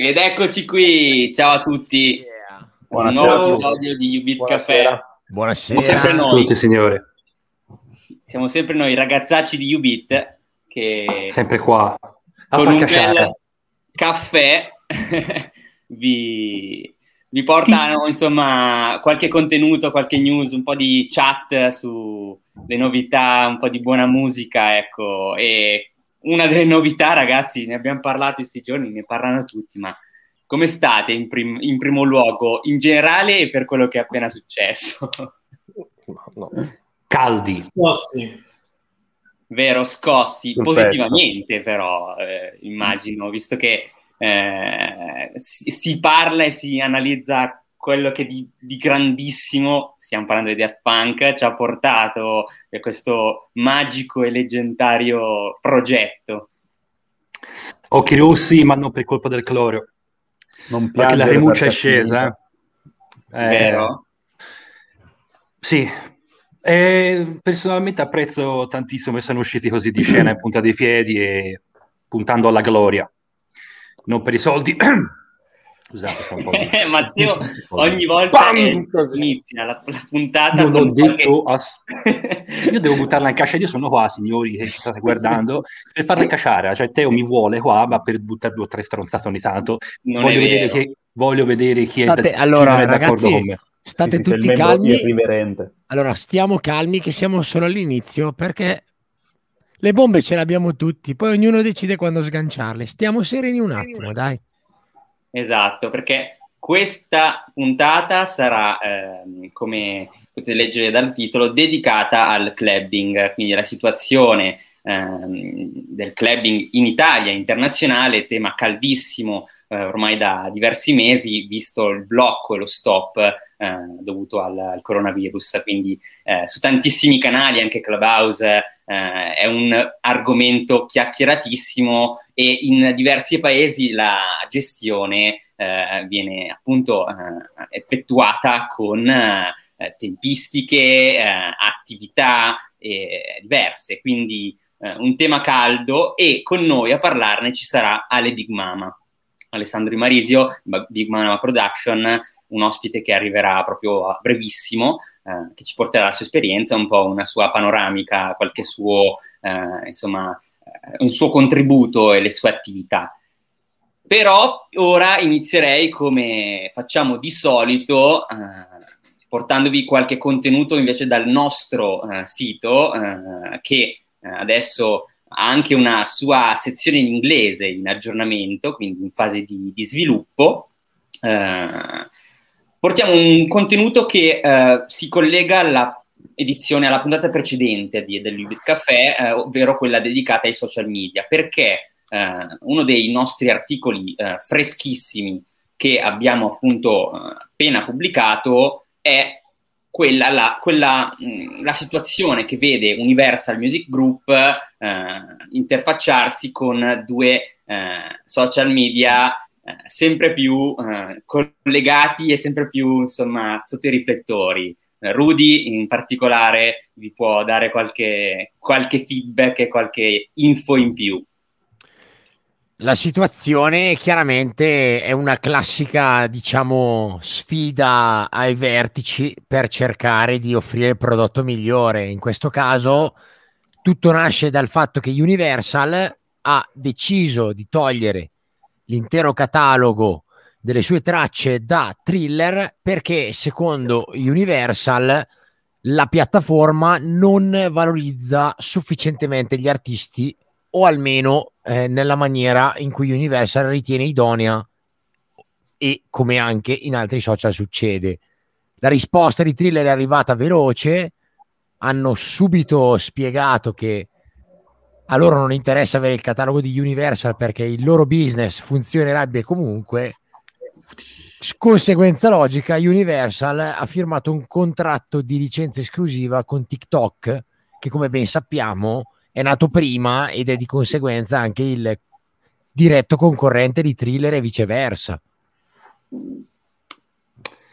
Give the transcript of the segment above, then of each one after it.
Ed eccoci qui, ciao a tutti. Yeah. Un nuovo episodio di Ubit Caffè. Buonasera. Sempre noi. tutti signori. Siamo sempre noi ragazzacci di Ubit che sempre qua a con un bel caffè vi, vi portano insomma qualche contenuto, qualche news, un po' di chat sulle novità, un po' di buona musica, ecco, e una delle novità, ragazzi, ne abbiamo parlato questi giorni, ne parlano tutti, ma come state in, prim- in primo luogo, in generale e per quello che è appena successo? No, no. Caldi. Scossi. Vero, scossi, Sul positivamente pezzo. però, eh, immagino, visto che eh, si, si parla e si analizza quello che di, di, grandissimo, stiamo parlando di Daft Punk, ci ha portato questo magico e leggendario progetto. Occhi rossi, ma non per colpa del cloro. Non perché la rimuccia è scesa. Eh. Vero? Sì, eh, personalmente apprezzo tantissimo che sono usciti così di scena in punta dei piedi e puntando alla gloria. Non per i soldi, Scusate, un po' di... Matteo ogni volta inizia la, la, puntata non ho detto qualche... ass... io devo buttarla in caccia io sono qua signori che ci state guardando per farla cacciare cioè Teo mi vuole qua ma per buttare due o tre stronzate ogni tanto. Non voglio vedere, che, voglio vedere chi è, state, da, allora, chi è ragazzi, d'accordo con me. state sì, tutti calmi. allora stiamo calmi che siamo solo all'inizio perché le bombe ce le abbiamo tutti poi ognuno decide quando sganciarle. Stiamo sereni un attimo dai Esatto, perché questa puntata sarà, eh, come potete leggere dal titolo, dedicata al clubbing, quindi alla situazione eh, del clubbing in Italia, internazionale, tema caldissimo eh, ormai da diversi mesi, visto il blocco e lo stop eh, dovuto al, al, coronavirus. Quindi eh, su tantissimi canali, anche Clubhouse, eh, è un argomento chiacchieratissimo e in diversi paesi la gestione eh, viene appunto eh, effettuata con tempistiche, attività diverse. Quindi un tema caldo e con noi a parlarne ci sarà Ale Big Mama. Alessandro Di Marisio, Big Mama Production, un ospite che arriverà proprio a brevissimo, eh, che ci porterà la sua esperienza, un po' una sua panoramica, qualche suo, eh, insomma, eh, un suo contributo e le sue attività. Però ora inizierei come facciamo di solito, eh, portandovi qualche contenuto invece dal nostro eh, sito, eh, che adesso ha anche una sua sezione in inglese in aggiornamento, quindi in fase di, di sviluppo. Eh, portiamo un contenuto che eh, si collega alla edizione, alla puntata precedente di, dell'Ubit Café, eh, ovvero quella dedicata ai social media, perché eh, uno dei nostri articoli eh, freschissimi che abbiamo appunto eh, appena pubblicato è quella, la, quella, mh, la situazione che vede Universal Music Group eh, interfacciarsi con due eh, social media sempre più collegati e sempre più insomma sotto i riflettori. Rudy in particolare vi può dare qualche, qualche feedback e qualche info in più. La situazione chiaramente è una classica, diciamo, sfida ai vertici per cercare di offrire il prodotto migliore. In questo caso tutto nasce dal fatto che Universal ha deciso di togliere l'intero catalogo delle sue tracce da thriller perché secondo Universal la piattaforma non valorizza sufficientemente gli artisti o almeno eh, nella maniera in cui Universal ritiene idonea e come anche in altri social succede. La risposta di Thriller è arrivata veloce, hanno subito spiegato che a loro non interessa avere il catalogo di Universal perché il loro business funzionerebbe comunque. Conseguenza logica, Universal ha firmato un contratto di licenza esclusiva con TikTok, che come ben sappiamo è nato prima ed è di conseguenza anche il diretto concorrente di thriller e viceversa.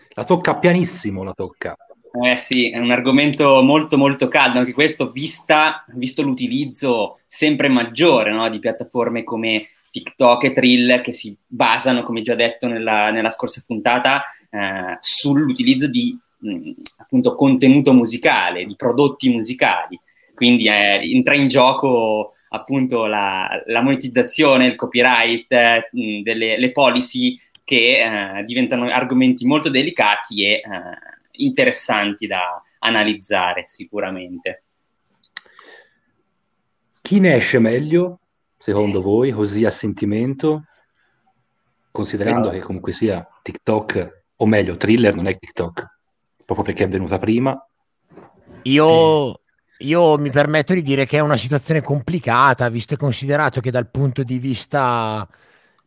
La tocca pianissimo, la tocca. Eh sì, è un argomento molto molto caldo, anche questo vista, visto l'utilizzo sempre maggiore no, di piattaforme come TikTok e Trill che si basano, come già detto nella, nella scorsa puntata, eh, sull'utilizzo di mh, appunto contenuto musicale, di prodotti musicali. Quindi eh, entra in gioco appunto la, la monetizzazione, il copyright, mh, delle le policy che eh, diventano argomenti molto delicati e eh, interessanti da analizzare sicuramente. Chi ne esce meglio, secondo voi, così a sentimento, considerando che comunque sia TikTok, o meglio, thriller non è TikTok, proprio perché è venuta prima? Io, io mi permetto di dire che è una situazione complicata, visto e considerato che dal punto di vista,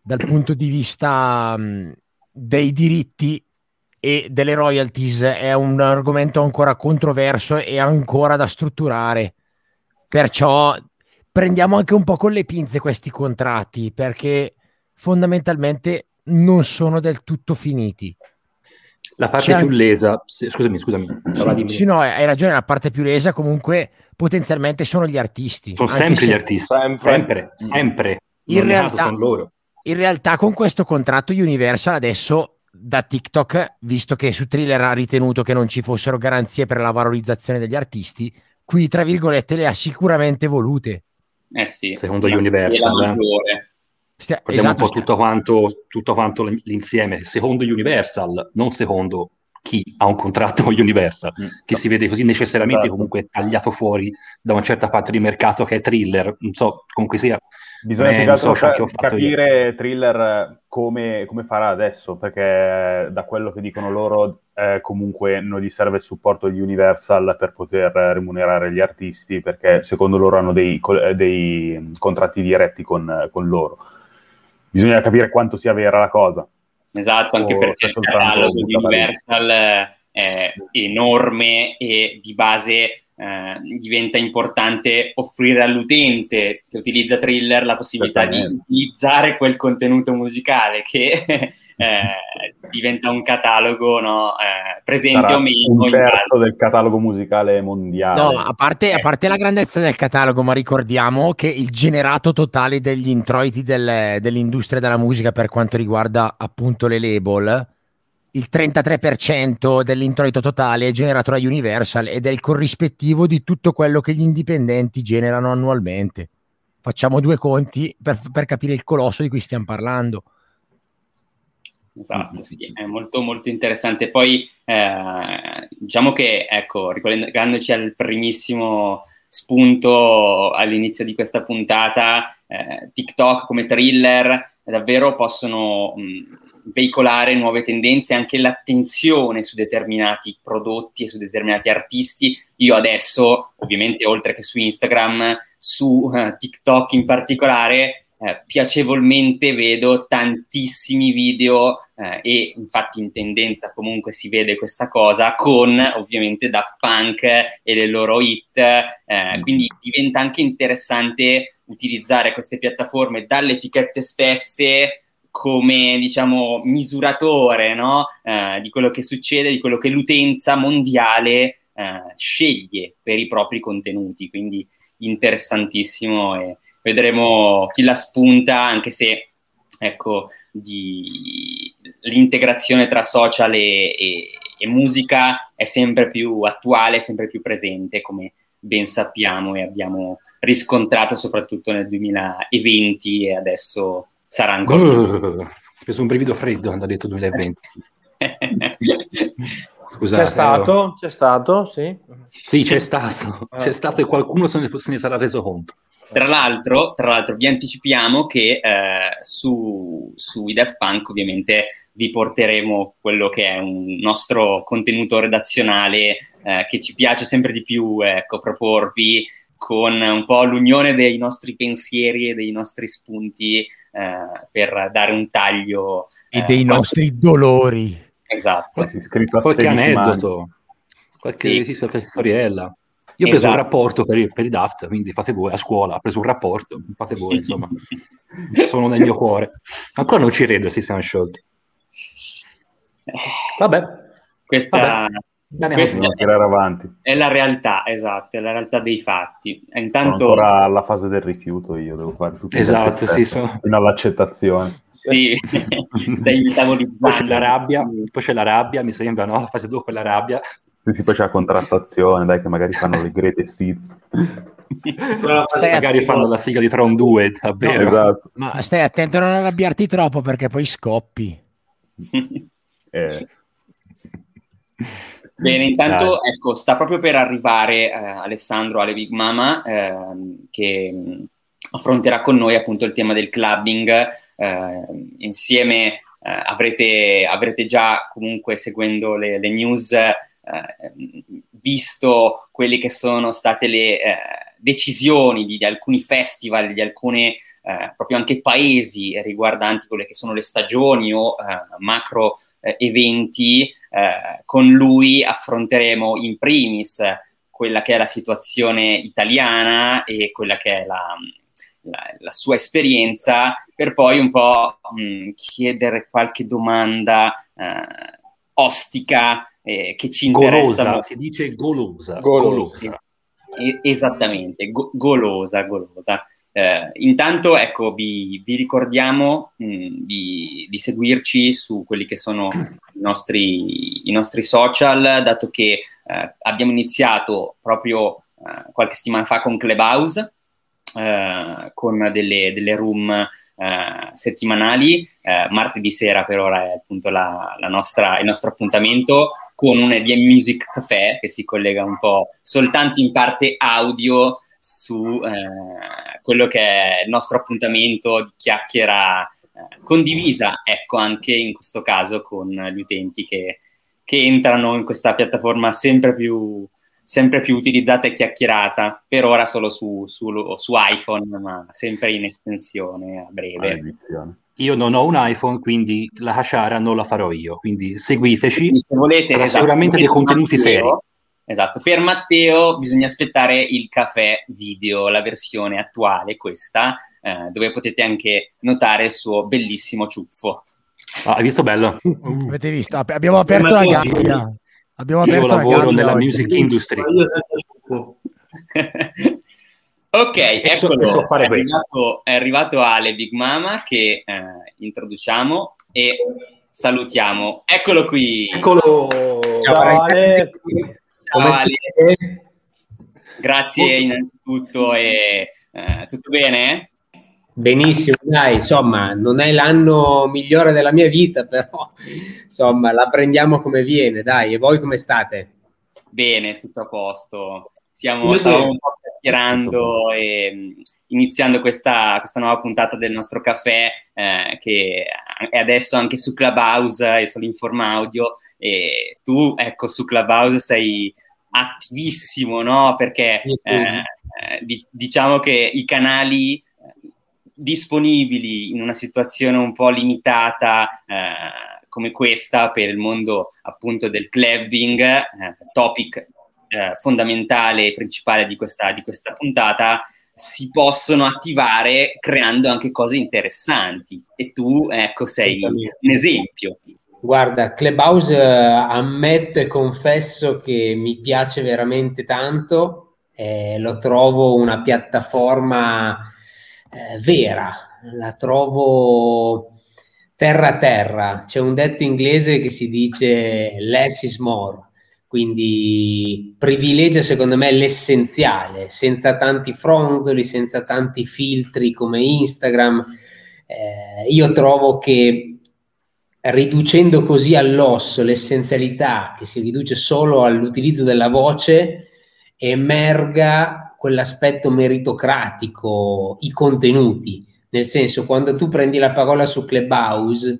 dal punto di vista mh, dei diritti e delle royalties è un argomento ancora controverso e ancora da strutturare. Perciò prendiamo anche un po' con le pinze questi contratti perché fondamentalmente non sono del tutto finiti. La parte C'è più lesa, se, scusami, scusami. Sì, sì, no, hai ragione, la parte più lesa comunque potenzialmente sono gli artisti. Sono sempre gli artisti, sempre, sempre. sempre. In, realtà, in realtà con questo contratto Universal adesso da TikTok, visto che su Thriller ha ritenuto che non ci fossero garanzie per la valorizzazione degli artisti, qui tra virgolette le ha sicuramente volute. Eh sì, secondo Universal. Eh. Stia, Vediamo esatto, un po' tutto quanto, tutto quanto, l'insieme, secondo Universal, non secondo chi ha un contratto con Universal, mm. che si vede così necessariamente esatto. comunque tagliato fuori da una certa parte di mercato che è thriller, non so, comunque sia. Bisogna che altro ca- capire io. thriller come, come, farà adesso, perché da quello che dicono loro eh, comunque non gli serve il supporto di Universal per poter remunerare gli artisti, perché secondo loro hanno dei, dei contratti diretti con, con loro bisogna capire quanto sia vera la cosa. Esatto, anche o perché il catalogo di Universal è enorme e di base eh, diventa importante offrire all'utente che utilizza Thriller la possibilità di utilizzare quel contenuto musicale che eh, diventa un catalogo no, eh, presente Sarà o meno. Un terzo del catalogo musicale mondiale. No, a parte, a parte, la grandezza del catalogo, ma ricordiamo che il generato totale degli introiti del, dell'industria della musica per quanto riguarda appunto le label il 33% dell'introito totale è generato da Universal ed è il corrispettivo di tutto quello che gli indipendenti generano annualmente. Facciamo due conti per, per capire il colosso di cui stiamo parlando. Esatto, sì, è molto molto interessante. Poi eh, diciamo che, ecco, ricollegandoci al primissimo spunto all'inizio di questa puntata, eh, TikTok come thriller davvero possono mh, veicolare nuove tendenze, anche l'attenzione su determinati prodotti e su determinati artisti. Io adesso, ovviamente, oltre che su Instagram, su uh, TikTok in particolare, eh, piacevolmente vedo tantissimi video eh, e infatti in tendenza comunque si vede questa cosa con ovviamente Daft Punk e le loro hit, eh, mm. quindi diventa anche interessante utilizzare queste piattaforme dalle etichette stesse come diciamo misuratore no? eh, di quello che succede, di quello che l'utenza mondiale eh, sceglie per i propri contenuti, quindi interessantissimo e vedremo chi la spunta, anche se ecco, di, l'integrazione tra social e, e, e musica è sempre più attuale, sempre più presente, come ben sappiamo e abbiamo riscontrato soprattutto nel 2020 e adesso sarà ancora. Uh, ho preso un brivido freddo quando ha detto 2020. Scusate, c'è stato, oh. c'è stato, sì. Sì, c'è stato, c'è stato e qualcuno se ne, se ne sarà reso conto. Tra l'altro, tra l'altro, vi anticipiamo che eh, su, sui Daft Punk ovviamente vi porteremo quello che è un nostro contenuto redazionale eh, che ci piace sempre di più ecco, proporvi con un po' l'unione dei nostri pensieri e dei nostri spunti eh, per dare un taglio. E dei qualche... nostri dolori. Esatto. Qualche aneddoto, qualche, sì. qualche storiella. Io ho preso esatto. un rapporto per i, per i DAFT, quindi fate voi a scuola, ho preso un rapporto, fate voi, insomma. Sono nel mio cuore. Ancora non ci credo, si siamo sciolti. Vabbè. Questa, Vabbè. Questa è, avanti. è la realtà, esatto, è la realtà dei fatti. Intanto... Sono ancora alla fase del rifiuto io, devo fare tutto esatto, sì, sono... fino all'accettazione. Sì, stai metabolizzando. Poi c'è la rabbia, poi c'è la rabbia, mi sembra, no? La fase dopo è la rabbia. Sì, sì, poi c'è la contrattazione, dai, che magari fanno le greatest hits. magari fanno la sigla di Tron 2, davvero. No, esatto. Ma stai attento a non arrabbiarti troppo perché poi scoppi. eh. Bene, intanto ecco, sta proprio per arrivare eh, Alessandro alle Big Mama eh, che mh, affronterà con noi appunto il tema del clubbing. Eh, insieme eh, avrete, avrete, già comunque seguendo le, le news eh, visto quelle che sono state le eh, decisioni di, di, alcuni festival, di alcuni proprio anche paesi riguardanti quelle che sono le stagioni o macro eventi eh, con lui affronteremo in primis quella che è la situazione italiana e quella che è la, la, la sua esperienza, per poi un po' mh, chiedere qualche domanda eh, ostica eh, che ci interessa. Golosa, si dice golosa. Golosa. golosa. esattamente, go- golosa, golosa. Eh, intanto, ecco, vi, vi ricordiamo mh, di, di, seguirci su quelli che sono i nostri, i nostri social, dato che eh, abbiamo iniziato proprio eh, qualche settimana fa con Clubhouse, eh, con delle, delle room eh, settimanali. Eh, martedì sera per ora è appunto la, la nostra, il nostro appuntamento con un EDM Music Café che si collega un po' soltanto in parte audio su eh, quello che è il nostro appuntamento di chiacchiera eh, condivisa, ecco, anche in questo caso con gli utenti che, che entrano in questa piattaforma sempre più, sempre più utilizzata e chiacchierata, per ora solo su, su, su iPhone, ma sempre in estensione a breve. Io non ho un iPhone, quindi la Hashara non la farò io, quindi seguiteci, quindi se volete, esatto, sicuramente dei contenuti seri. Esatto, per Matteo bisogna aspettare il caffè video, la versione attuale, questa, eh, dove potete anche notare il suo bellissimo ciuffo. Ah, hai visto bello? Avete visto? Abbiamo aperto la gabbia. Abbiamo aperto Io lavoro nella oggi. music industry. ok, eccolo, so è, arrivato, è, arrivato, Ale Big Mama che eh, introduciamo e salutiamo. Eccolo qui. Eccolo. Ciao, Ale. Ciao Ale. Grazie innanzitutto e eh, tutto bene? Benissimo, dai, insomma, non è l'anno migliore della mia vita, però insomma, la prendiamo come viene, dai. E voi come state? Bene, tutto a posto. Siamo, stavamo un po' chiacchierando e mm, iniziando questa, questa, nuova puntata del nostro caffè eh, che è adesso anche su Clubhouse e sull'Informa Audio e tu ecco su Clubhouse sei attivissimo no? perché eh, eh, diciamo che i canali eh, disponibili in una situazione un po' limitata eh, come questa per il mondo appunto del clubbing eh, topic fondamentale e principale di questa, di questa puntata si possono attivare creando anche cose interessanti e tu ecco sei un esempio. Guarda, Clubhouse eh, ammetto e confesso che mi piace veramente tanto, eh, lo trovo una piattaforma eh, vera, la trovo terra a terra. C'è un detto inglese che si dice less is more, quindi privilegia secondo me l'essenziale, senza tanti fronzoli, senza tanti filtri come Instagram. Eh, io trovo che riducendo così all'osso l'essenzialità che si riduce solo all'utilizzo della voce, emerga quell'aspetto meritocratico, i contenuti. Nel senso, quando tu prendi la parola su Clubhouse,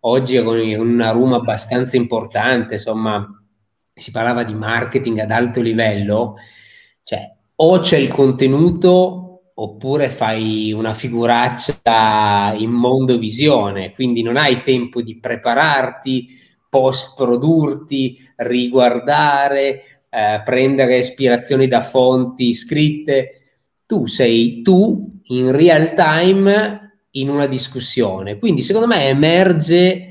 oggi con una room abbastanza importante, insomma, si parlava di marketing ad alto livello, cioè o c'è il contenuto oppure fai una figuraccia in mondo visione, quindi non hai tempo di prepararti, post produrti, riguardare, eh, prendere ispirazioni da fonti scritte. Tu sei tu in real time in una discussione, quindi secondo me emerge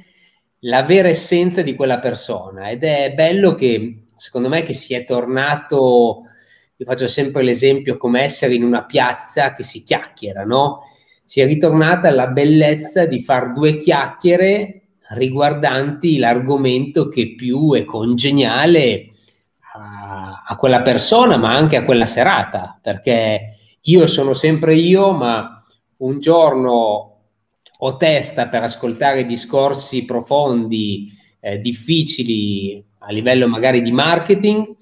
la vera essenza di quella persona ed è bello che secondo me che si è tornato, io faccio sempre l'esempio come essere in una piazza che si chiacchiera, no? Si è ritornata la bellezza di fare due chiacchiere riguardanti l'argomento che più è congeniale a, a quella persona, ma anche a quella serata, perché io sono sempre io, ma un giorno ho testa per ascoltare discorsi profondi, eh, difficili a livello magari di marketing,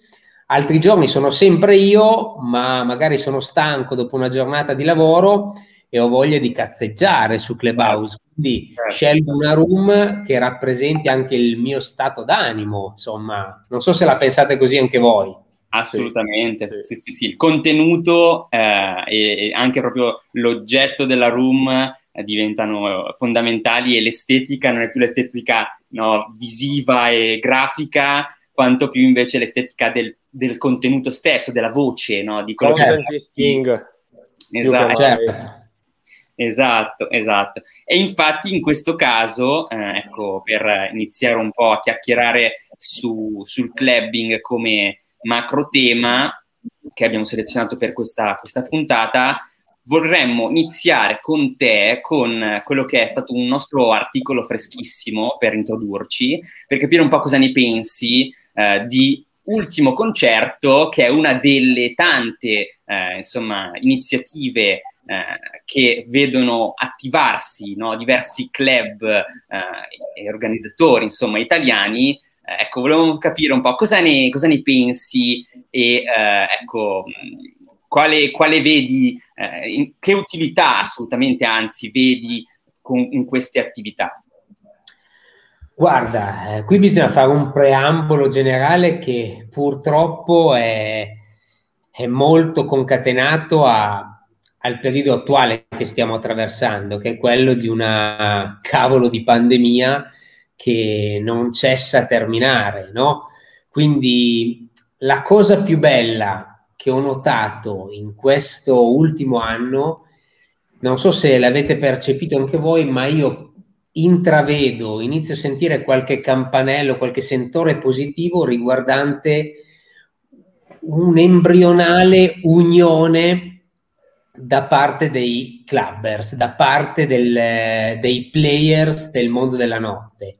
altri giorni sono sempre io, ma magari sono stanco dopo una giornata di lavoro e ho voglia di cazzeggiare su Clubhouse. Quindi certo. scelgo una room che rappresenti anche il mio stato d'animo. Insomma, non so se la pensate così anche voi. Assolutamente, sì, sì, sì. Il contenuto eh, e, anche proprio l'oggetto della room diventano fondamentali e l'estetica non è più l'estetica no, visiva e grafica, quanto più invece l'estetica del, del contenuto stesso, della voce, no? di quello Content che... King. Esatto. Certo. Esatto, esatto. E infatti in questo caso, eh, ecco, per iniziare un po' a chiacchierare su, sul clubbing come macro tema che abbiamo selezionato per questa, questa puntata, vorremmo iniziare con te, con quello che è stato un nostro articolo freschissimo per introdurci, per capire un po' cosa ne pensi eh, di Ultimo Concerto, che è una delle tante eh, insomma, iniziative eh, che vedono attivarsi no, diversi club eh, e organizzatori insomma, italiani. Ecco, volevo capire un po' cosa ne, cosa ne pensi e eh, ecco, quale, quale vedi, eh, in, che utilità assolutamente anzi vedi con, in queste attività? Guarda, eh, qui bisogna fare un preambolo generale che purtroppo è, è molto concatenato a, al periodo attuale che stiamo attraversando, che è quello di una cavolo di pandemia che non cessa a terminare, no? Quindi la cosa più bella che ho notato in questo ultimo anno, non so se l'avete percepito anche voi, ma io intravedo, inizio a sentire qualche campanello, qualche sentore positivo riguardante un'embrionale unione da parte dei clubbers, da parte del, dei players del mondo della notte.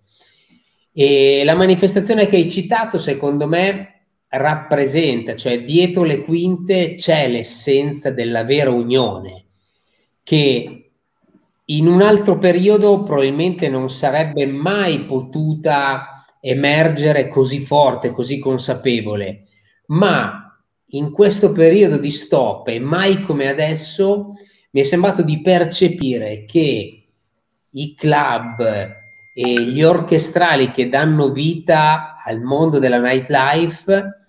E la manifestazione che hai citato, secondo me, rappresenta, cioè dietro le quinte c'è l'essenza della vera unione, che in un altro periodo probabilmente non sarebbe mai potuta emergere così forte, così consapevole, ma in questo periodo di stop e mai come adesso mi è sembrato di percepire che i club, e gli orchestrali che danno vita al mondo della nightlife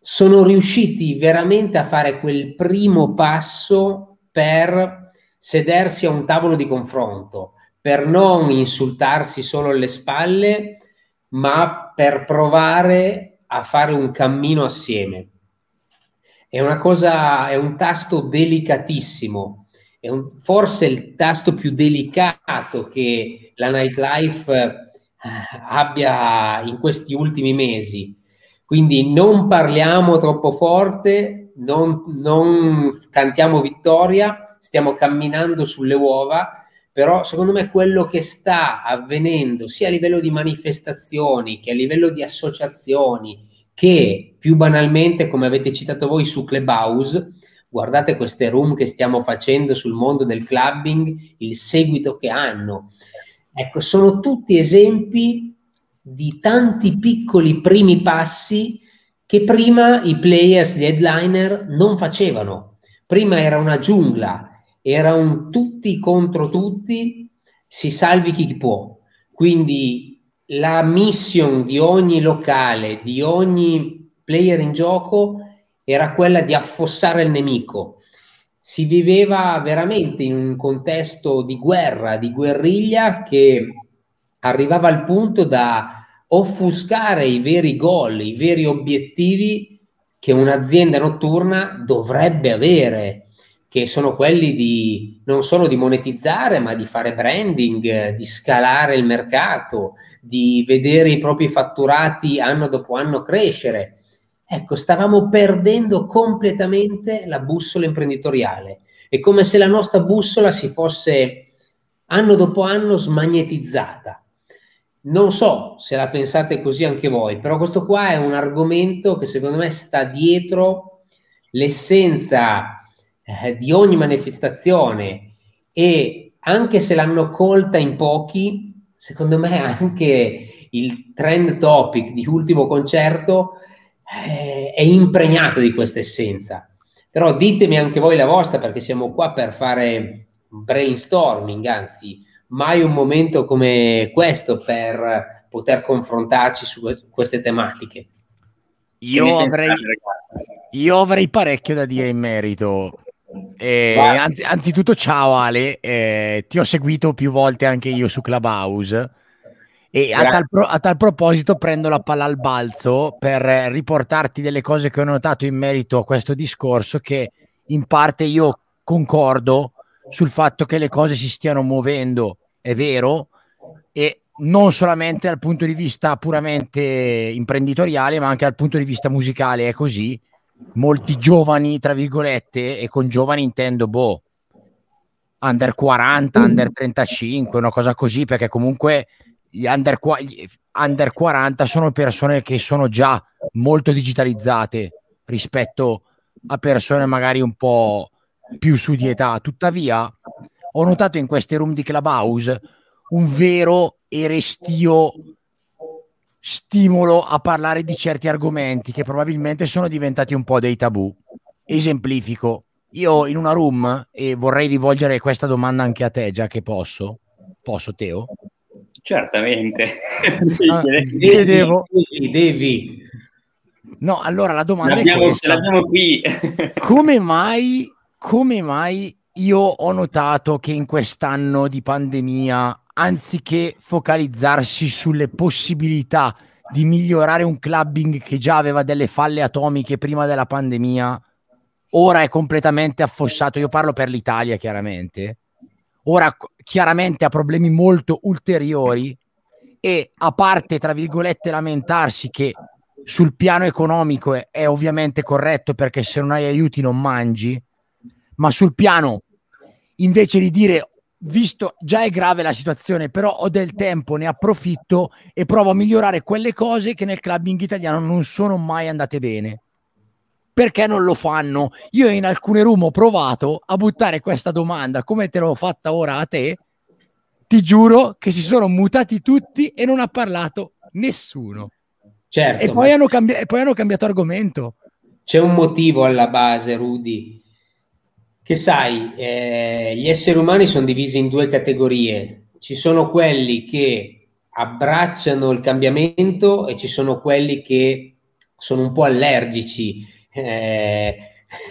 sono riusciti veramente a fare quel primo passo per sedersi a un tavolo di confronto, per non insultarsi solo alle spalle, ma per provare a fare un cammino assieme. È una cosa, è un tasto delicatissimo è un, forse il tasto più delicato che la nightlife eh, abbia in questi ultimi mesi. Quindi non parliamo troppo forte, non, non cantiamo vittoria, stiamo camminando sulle uova, però secondo me quello che sta avvenendo sia a livello di manifestazioni che a livello di associazioni, che più banalmente, come avete citato voi su Clubhouse, guardate queste room che stiamo facendo sul mondo del clubbing, il seguito che hanno. Ecco, sono tutti esempi di tanti piccoli primi passi che prima i players, gli headliner non facevano. Prima era una giungla, era un tutti contro tutti, si salvi chi può. Quindi la mission di ogni locale, di ogni player in gioco era quella di affossare il nemico. Si viveva veramente in un contesto di guerra, di guerriglia che arrivava al punto da offuscare i veri gol, i veri obiettivi che un'azienda notturna dovrebbe avere. che sono quelli di non solo di monetizzare, ma di fare branding, di scalare il mercato, di vedere i propri fatturati anno dopo anno crescere. Ecco, stavamo perdendo completamente la bussola imprenditoriale. È come se la nostra bussola si fosse anno dopo anno smagnetizzata. Non so se la pensate così anche voi, però questo qua è un argomento che secondo me sta dietro l'essenza eh, di ogni manifestazione e anche se l'hanno colta in pochi, secondo me anche il trend topic di ultimo concerto è impregnato di questa essenza. Però ditemi anche voi la vostra perché siamo qua per fare brainstorming, anzi mai un momento come questo per poter confrontarci su queste tematiche. Io avrei, io avrei parecchio da dire in merito. Eh, anzi, anzitutto, ciao Ale, eh, ti ho seguito più volte anche io su Clubhouse. E a tal, pro- a tal, proposito prendo la palla al balzo per riportarti delle cose che ho notato in merito a questo discorso che in parte io concordo sul fatto che le cose si stiano muovendo, è vero, e non solamente dal punto di vista puramente imprenditoriale, ma anche dal punto di vista musicale è così molti giovani, tra virgolette, e con giovani intendo, boh, under 40, mm. under 35, una cosa così, perché comunque gli under, gli under 40 sono persone che sono già molto digitalizzate rispetto a persone magari un po' più su di età. Tuttavia, ho notato in queste room di Clubhouse un vero e restio stimolo a parlare di certi argomenti che probabilmente sono diventati un po' dei tabù. Esemplifico, io in una room, e vorrei rivolgere questa domanda anche a te, già che posso, posso Teo? Certamente. Ah, devo. Devi, devi. No, allora la domanda l'abbiamo, è questa. l'abbiamo qui. come mai, come mai io ho notato che in quest'anno di pandemia anziché focalizzarsi sulle possibilità di migliorare un clubbing che già aveva delle falle atomiche prima della pandemia, ora è completamente affossato. Io parlo per l'Italia, chiaramente. Ora chiaramente ha problemi molto ulteriori e a parte, tra virgolette, lamentarsi che sul piano economico è, è ovviamente corretto perché se non hai aiuti non mangi, ma sul piano invece di dire visto già è grave la situazione, però ho del tempo, ne approfitto e provo a migliorare quelle cose che nel clubbing italiano non sono mai andate bene. Perché non lo fanno? Io in alcune room ho provato a buttare questa domanda, come te l'ho fatta ora a te. Ti giuro che si sono mutati tutti e non ha parlato nessuno. Certo, e, poi cambi- e poi hanno cambiato argomento. C'è un motivo alla base, Rudy che sai, eh, gli esseri umani sono divisi in due categorie. Ci sono quelli che abbracciano il cambiamento e ci sono quelli che sono un po' allergici, eh,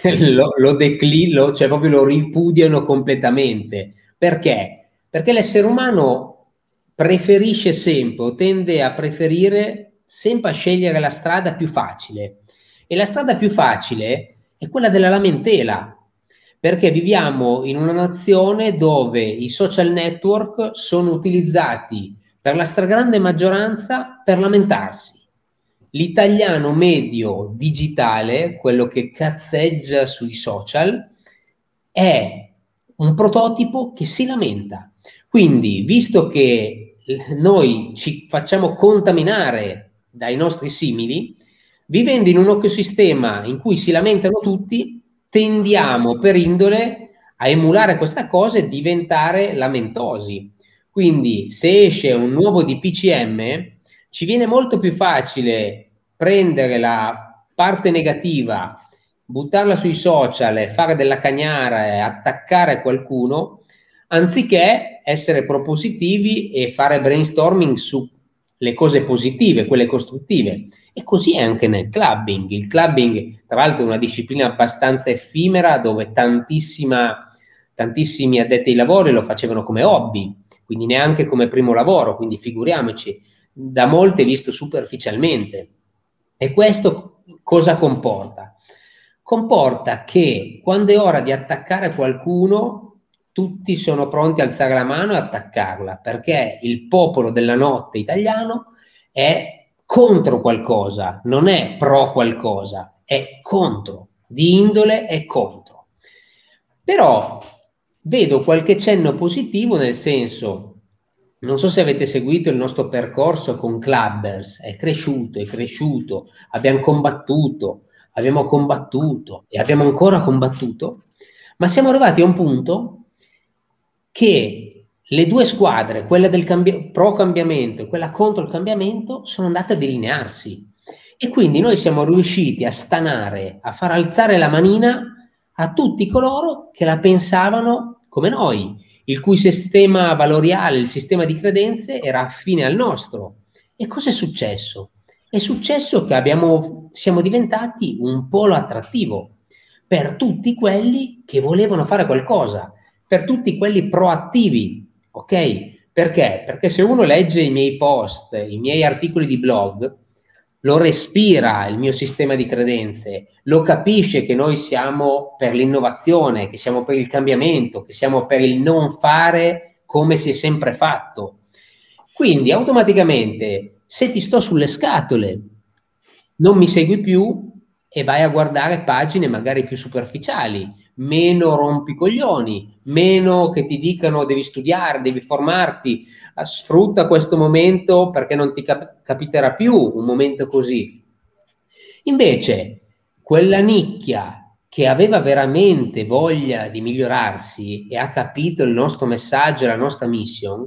lo, lo declino, cioè proprio lo ripudiano completamente. Perché? Perché l'essere umano preferisce sempre o tende a preferire sempre a scegliere la strada più facile. E la strada più facile è quella della lamentela, perché viviamo in una nazione dove i social network sono utilizzati per la stragrande maggioranza per lamentarsi. L'italiano medio digitale, quello che cazzeggia sui social, è un prototipo che si lamenta. Quindi, visto che noi ci facciamo contaminare dai nostri simili, vivendo in un ecosistema in cui si lamentano tutti, tendiamo per indole a emulare questa cosa e diventare lamentosi. Quindi se esce un nuovo DPCM, ci viene molto più facile prendere la parte negativa, buttarla sui social fare della cagnara e attaccare qualcuno, anziché essere propositivi e fare brainstorming sulle cose positive, quelle costruttive. E così è anche nel clubbing. Il clubbing, tra l'altro, è una disciplina abbastanza effimera dove tantissimi addetti ai lavori lo facevano come hobby, quindi neanche come primo lavoro, quindi figuriamoci, da molte visto superficialmente. E questo cosa comporta? comporta che quando è ora di attaccare qualcuno, tutti sono pronti a alzare la mano e attaccarla, perché il popolo della notte italiano è contro qualcosa, non è pro qualcosa, è contro, di indole è contro. Però vedo qualche cenno positivo nel senso, non so se avete seguito il nostro percorso con Clubbers, è cresciuto, è cresciuto, abbiamo combattuto, abbiamo combattuto e abbiamo ancora combattuto, ma siamo arrivati a un punto che le due squadre, quella del cambi- pro cambiamento e quella contro il cambiamento, sono andate a delinearsi. E quindi noi siamo riusciti a stanare, a far alzare la manina a tutti coloro che la pensavano come noi, il cui sistema valoriale, il sistema di credenze era affine al nostro. E cosa è successo? È successo che abbiamo, siamo diventati un polo attrattivo per tutti quelli che volevano fare qualcosa, per tutti quelli proattivi, ok? Perché? Perché se uno legge i miei post, i miei articoli di blog, lo respira il mio sistema di credenze, lo capisce che noi siamo per l'innovazione, che siamo per il cambiamento, che siamo per il non fare come si è sempre fatto. Quindi automaticamente, se ti sto sulle scatole, non mi segui più, e vai a guardare pagine magari più superficiali, meno rompicoglioni, meno che ti dicano devi studiare, devi formarti, sfrutta questo momento perché non ti cap- capiterà più un momento così. Invece, quella nicchia che aveva veramente voglia di migliorarsi e ha capito il nostro messaggio, la nostra mission,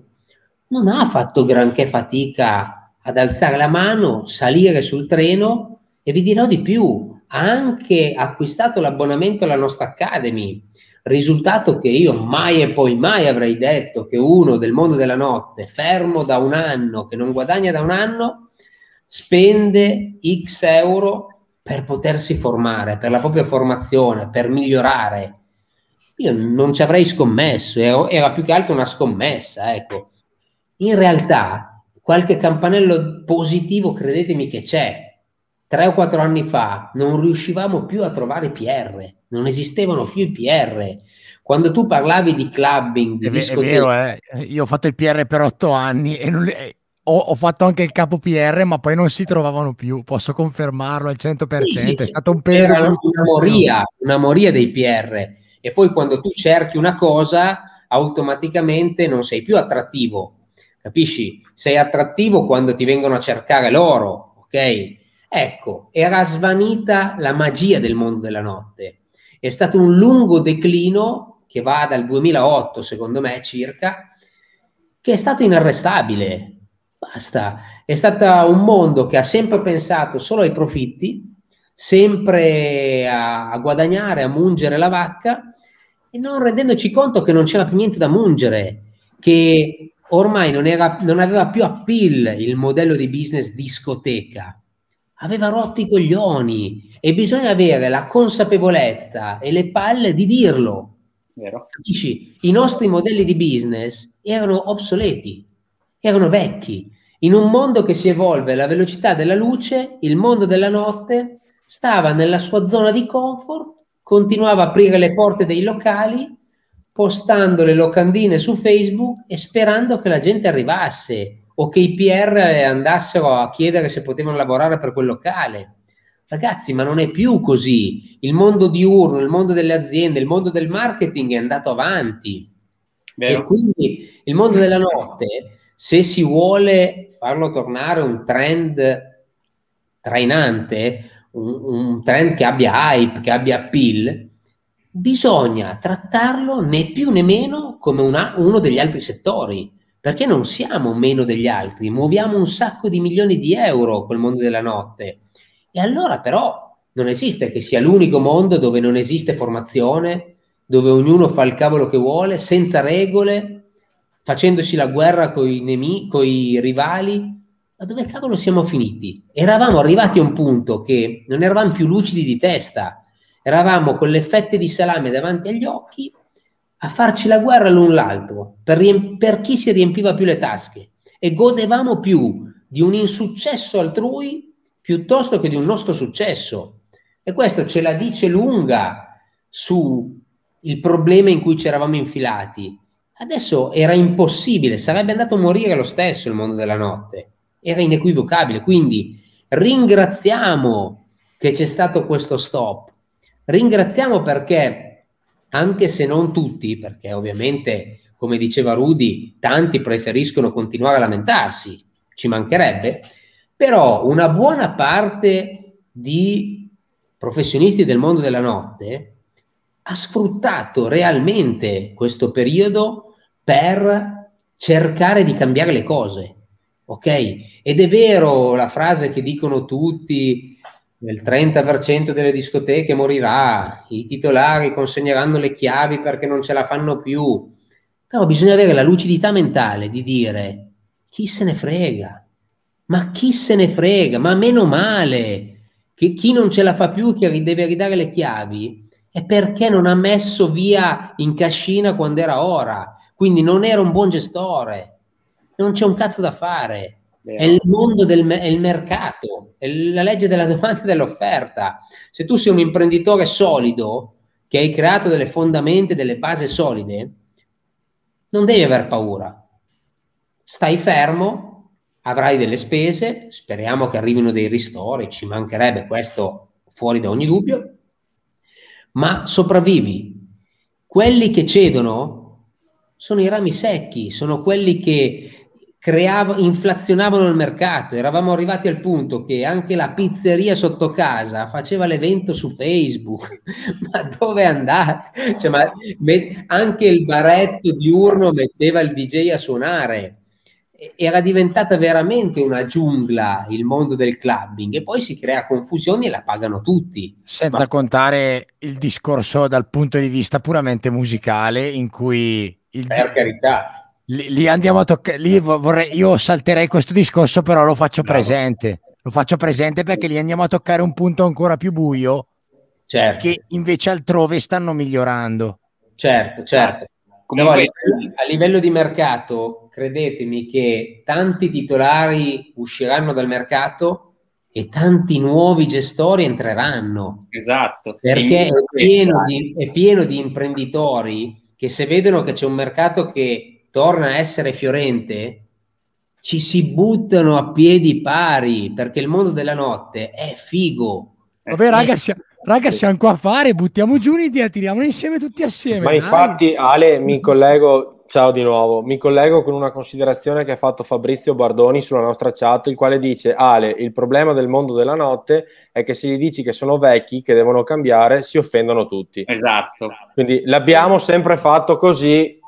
non ha fatto granché fatica ad alzare la mano, salire sul treno e vi dirò di più, anche acquistato l'abbonamento alla nostra Academy, risultato che io mai e poi mai avrei detto che uno del mondo della notte, fermo da un anno, che non guadagna da un anno, spende X euro per potersi formare, per la propria formazione, per migliorare. Io non ci avrei scommesso, era più che altro una scommessa, ecco. In realtà qualche campanello positivo credetemi che c'è, tre o quattro anni fa non riuscivamo più a trovare PR, non esistevano più i PR. Quando tu parlavi di clubbing, di è, discoteca... È vero, eh. io ho fatto il PR per otto anni e non, ho, ho, fatto anche il capo PR, ma poi non si trovavano più, posso confermarlo al 100%, sì, sì, è stato un periodo... Era una moria, una moria dei PR. E poi quando tu cerchi una cosa, automaticamente non sei più attrattivo, capisci? Sei attrattivo quando ti vengono a cercare loro, ok? Ecco, era svanita la magia del mondo della notte. È stato un lungo declino che va dal 2008, secondo me, circa, che è stato inarrestabile. Basta. È stato un mondo che ha sempre pensato solo ai profitti, sempre a, a guadagnare, a mungere la vacca e non rendendoci conto che non c'era più niente da mungere, che ormai non, era, non aveva più appeal il modello di business discoteca aveva rotto i coglioni e bisogna avere la consapevolezza e le palle di dirlo. Vero. Capisci? I nostri modelli di business erano obsoleti, erano vecchi. In un mondo che si evolve alla velocità della luce, il mondo della notte stava nella sua zona di comfort, continuava a aprire le porte dei locali, postando le locandine su Facebook e sperando che la gente arrivasse o che i PR andassero a chiedere se potevano lavorare per quel locale. Ragazzi, ma non è più così. Il mondo diurno, il mondo delle aziende, il mondo del marketing è andato avanti. Vero. E quindi il mondo della notte, se si vuole farlo tornare un trend trainante, un, un trend che abbia hype, che abbia appeal, bisogna trattarlo né più né meno come una, uno degli altri settori perché non siamo meno degli altri, muoviamo un sacco di milioni di euro col mondo della notte. E allora però non esiste che sia l'unico mondo dove non esiste formazione, dove ognuno fa il cavolo che vuole, senza regole, facendoci la guerra con i nemici, rivali. Ma dove cavolo siamo finiti? Eravamo arrivati a un punto che non eravamo più lucidi di testa, eravamo con le fette di salame davanti agli occhi a farci la guerra l'un l'altro per, riemp- per chi si riempiva più le tasche e godevamo più di un insuccesso altrui piuttosto che di un nostro successo. E questo ce la dice lunga su il problema in cui ci eravamo infilati. Adesso era impossibile, sarebbe andato a morire lo stesso il mondo della notte, era inequivocabile. Quindi ringraziamo che c'è stato questo stop, ringraziamo perché, anche se non tutti, perché ovviamente, come diceva Rudy, tanti preferiscono continuare a lamentarsi, ci mancherebbe, però una buona parte di professionisti del mondo della notte ha sfruttato realmente questo periodo per cercare di cambiare le cose. Ok? Ed è vero la frase che dicono tutti, il 30% delle discoteche morirà, i titolari consegneranno le chiavi perché non ce la fanno più. Però bisogna avere la lucidità mentale di dire chi se ne frega, ma chi se ne frega, ma meno male che chi non ce la fa più, che deve ridare le chiavi, è perché non ha messo via in cascina quando era ora. Quindi non era un buon gestore. Non c'è un cazzo da fare. È il mondo del è il mercato, è la legge della domanda e dell'offerta. Se tu sei un imprenditore solido, che hai creato delle fondamenta, delle basi solide, non devi aver paura. Stai fermo, avrai delle spese, speriamo che arrivino dei ristori, ci mancherebbe questo fuori da ogni dubbio, ma sopravvivi. Quelli che cedono sono i rami secchi, sono quelli che creavano, inflazionavano il mercato. Eravamo arrivati al punto che anche la pizzeria sotto casa faceva l'evento su Facebook. ma dove andate? Cioè, ma, anche il baretto diurno metteva il DJ a suonare era diventata veramente una giungla il mondo del clubbing e poi si crea confusione e la pagano tutti. Senza Ma... contare il discorso dal punto di vista puramente musicale in cui... Il... Per carità. Lì, lì andiamo a toccare, lì vorrei, io salterei questo discorso però lo faccio Bravo. presente, lo faccio presente perché lì andiamo a toccare un punto ancora più buio certo. che invece altrove stanno migliorando. Certo, certo. Comunque... a livello di mercato, credetemi che tanti titolari usciranno dal mercato e tanti nuovi gestori entreranno. Esatto. Perché è pieno, di, è pieno di imprenditori che se vedono che c'è un mercato che torna a essere fiorente, ci si buttano a piedi pari perché il mondo della notte è figo. Vabbè, ragazzi, Raga, siamo qua a fare, buttiamo giù un'idea, tiriamola insieme tutti assieme. Ma infatti, Ale, mi collego, ciao di nuovo, mi collego con una considerazione che ha fatto Fabrizio Bardoni sulla nostra chat, il quale dice, Ale, il problema del mondo della notte è che se gli dici che sono vecchi, che devono cambiare, si offendono tutti. Esatto. Quindi l'abbiamo sempre fatto così,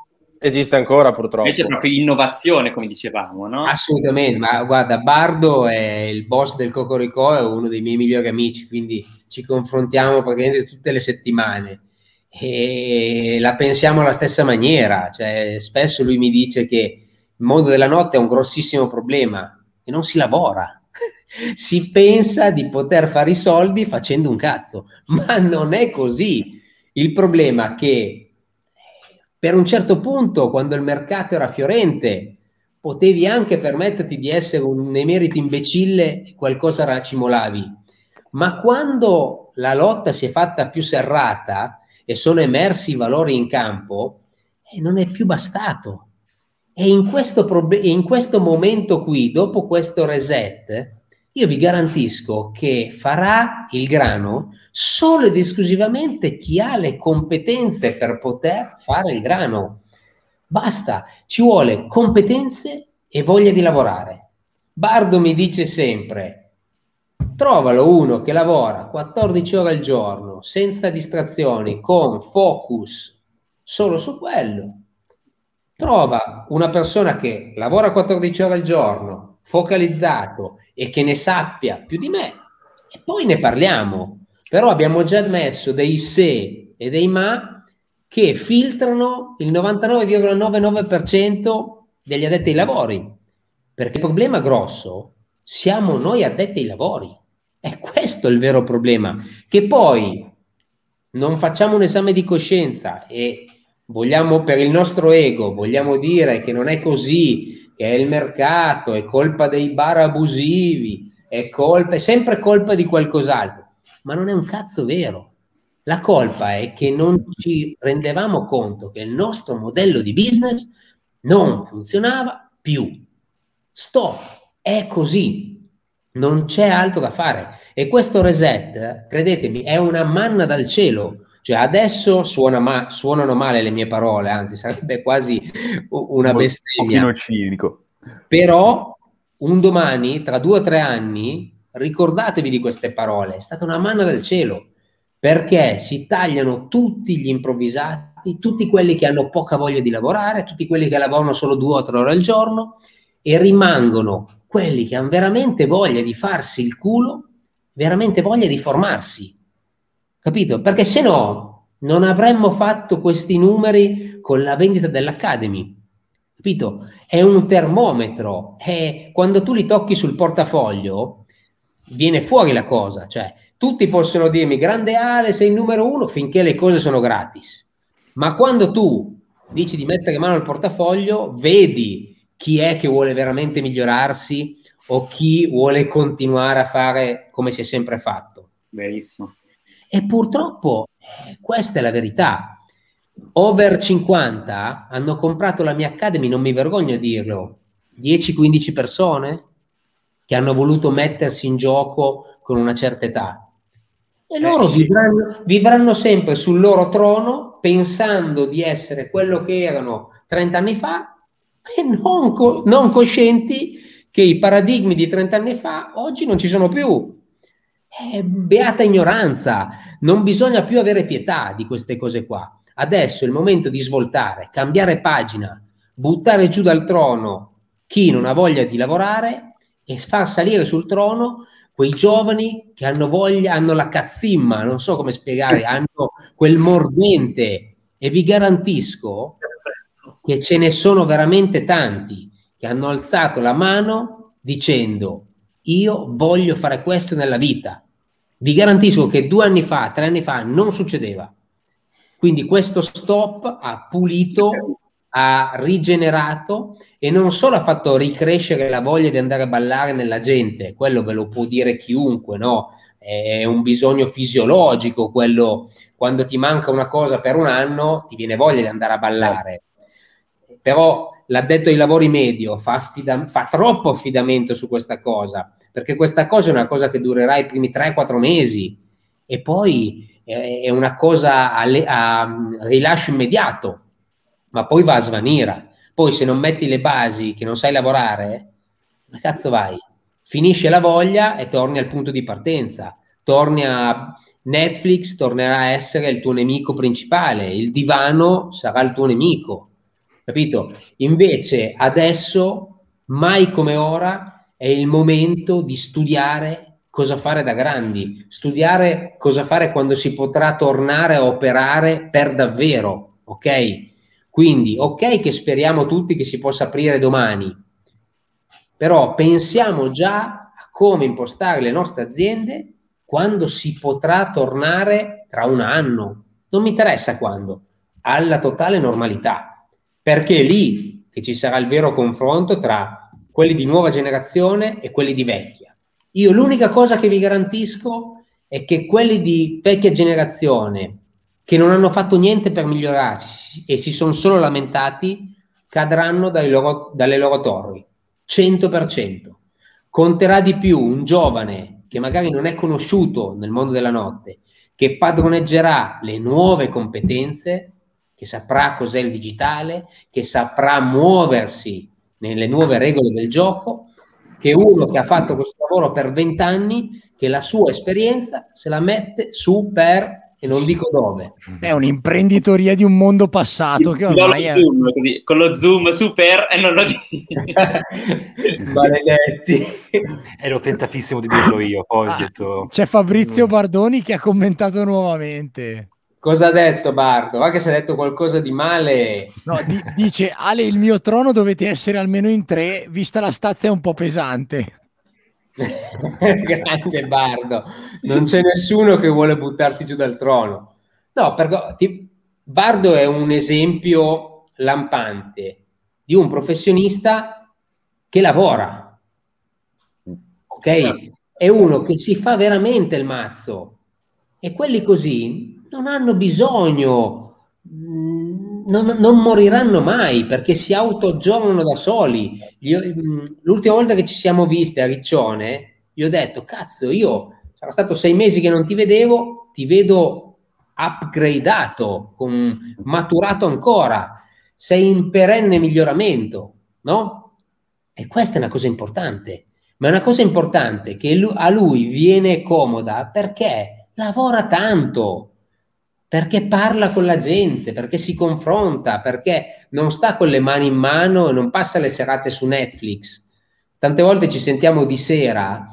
esiste ancora purtroppo. Invece è proprio innovazione, come dicevamo, no? Assolutamente, ma guarda, Bardo è il boss del Cocorico, è uno dei miei migliori amici, quindi ci confrontiamo praticamente tutte le settimane e la pensiamo alla stessa maniera, cioè spesso lui mi dice che il mondo della notte è un grossissimo problema e non si lavora. si pensa di poter fare i soldi facendo un cazzo, ma non è così. Il problema è che per un certo punto, quando il mercato era fiorente, potevi anche permetterti di essere un emerito imbecille e qualcosa racimolavi. Ma quando la lotta si è fatta più serrata e sono emersi i valori in campo, eh, non è più bastato. E in questo, prob- in questo momento qui, dopo questo reset, io vi garantisco che farà il grano solo ed esclusivamente chi ha le competenze per poter fare il grano. Basta, ci vuole competenze e voglia di lavorare. Bardo mi dice sempre, trovalo uno che lavora 14 ore al giorno, senza distrazioni, con focus solo su quello. Trova una persona che lavora 14 ore al giorno, focalizzato e che ne sappia più di me e poi ne parliamo. Però abbiamo già messo dei se e dei ma che filtrano il 99,99% degli addetti ai lavori. Perché il problema grosso siamo noi addetti ai lavori. È questo il vero problema. Che poi non facciamo un esame di coscienza e vogliamo per il nostro ego, vogliamo dire che non è così, che è il mercato, è colpa dei bar abusivi, è, colpa, è sempre colpa di qualcos'altro. ma non è un cazzo vero. La colpa è che non ci rendevamo conto che il nostro modello di business non funzionava più. Stop, è così. Non c'è altro da fare. E questo reset, credetemi, è una manna dal cielo. Cioè adesso suona ma- suonano male le mie parole, anzi sarebbe quasi una bestemmia. Un cinico. Però un domani, tra due o tre anni, ricordatevi di queste parole. È stata una manna dal cielo perché si tagliano tutti gli improvvisati, tutti quelli che hanno poca voglia di lavorare, tutti quelli che lavorano solo due o tre ore al giorno e rimangono quelli che hanno veramente voglia di farsi il culo, veramente voglia di formarsi. Capito? Perché se no non avremmo fatto questi numeri con la vendita dell'Academy. Capito? È un termometro, è quando tu li tocchi sul portafoglio viene fuori la cosa, cioè tutti possono dirmi grande Ale, sei il numero uno finché le cose sono gratis. Ma quando tu dici di mettere mano al portafoglio, vedi chi è che vuole veramente migliorarsi o chi vuole continuare a fare come si è sempre fatto. Verissimo. E purtroppo eh, questa è la verità. Over 50 hanno comprato la mia Academy, non mi vergogno a dirlo, 10-15 persone che hanno voluto mettersi in gioco con una certa età. E loro eh, sì. vivranno, vivranno sempre sul loro trono pensando di essere quello che erano 30 anni fa e non, co- non coscienti che i paradigmi di 30 anni fa oggi non ci sono più. È beata ignoranza, non bisogna più avere pietà di queste cose qua. Adesso è il momento di svoltare, cambiare pagina, buttare giù dal trono chi non ha voglia di lavorare e far salire sul trono quei giovani che hanno voglia, hanno la cazzimma, non so come spiegare, hanno quel mordente e vi garantisco che ce ne sono veramente tanti che hanno alzato la mano dicendo io voglio fare questo nella vita. Vi garantisco che due anni fa, tre anni fa non succedeva. Quindi questo stop ha pulito, ha rigenerato e non solo ha fatto ricrescere la voglia di andare a ballare nella gente, quello ve lo può dire chiunque, no? È un bisogno fisiologico, quello quando ti manca una cosa per un anno ti viene voglia di andare a ballare però l'addetto ai lavori medio fa, affida- fa, troppo affidamento su questa cosa, perché questa cosa è una cosa che durerà i primi 3-4 mesi e poi è una cosa a, le- a rilascio immediato, ma poi va a svanire. Poi se non metti le basi che non sai lavorare, ma cazzo vai? Finisce la voglia e torni al punto di partenza. Torni a Netflix, tornerà a essere il tuo nemico principale, il divano sarà il tuo nemico capito? Invece adesso, mai come ora, è il momento di studiare cosa fare da grandi, studiare cosa fare quando si potrà tornare a operare per davvero, ok? Quindi, ok che speriamo tutti che si possa aprire domani, però pensiamo già a come impostare le nostre aziende quando si potrà tornare tra un anno, non mi interessa quando, alla totale normalità perché è lì che ci sarà il vero confronto tra quelli di nuova generazione e quelli di vecchia. Io l'unica cosa che vi garantisco è che quelli di vecchia generazione che non hanno fatto niente per migliorarsi e si sono solo lamentati cadranno loro, dalle loro torri. 100%. Conterà di più un giovane che magari non è conosciuto nel mondo della notte, che padroneggerà le nuove competenze che saprà cos'è il digitale, che saprà muoversi nelle nuove regole del gioco, che uno che ha fatto questo lavoro per vent'anni, che la sua esperienza se la mette su per e non dico dove. È un'imprenditoria di un mondo passato che ormai è... zoom, così, con lo zoom super e non lo dico. Maledetti. Ero tentatissimo di dirlo io, poi ah, detto... C'è Fabrizio Bardoni che ha commentato nuovamente. Cosa ha detto Bardo? Va che si è detto qualcosa di male. No, di- dice Ale, il mio trono dovete essere almeno in tre, vista la stazza è un po' pesante. Grande Bardo, non c'è nessuno che vuole buttarti giù dal trono. No, perché ti, Bardo è un esempio lampante di un professionista che lavora, ok? È uno che si fa veramente il mazzo E quelli così non hanno bisogno, mm, non, non moriranno mai perché si autoaggiornano da soli. Io, mm, l'ultima volta che ci siamo visti a Riccione, gli ho detto, cazzo, io sarà stato sei mesi che non ti vedevo, ti vedo upgradato, con, maturato ancora, sei in perenne miglioramento, no? E questa è una cosa importante, ma è una cosa importante che a lui viene comoda perché lavora tanto, perché parla con la gente, perché si confronta, perché non sta con le mani in mano e non passa le serate su Netflix. Tante volte ci sentiamo di sera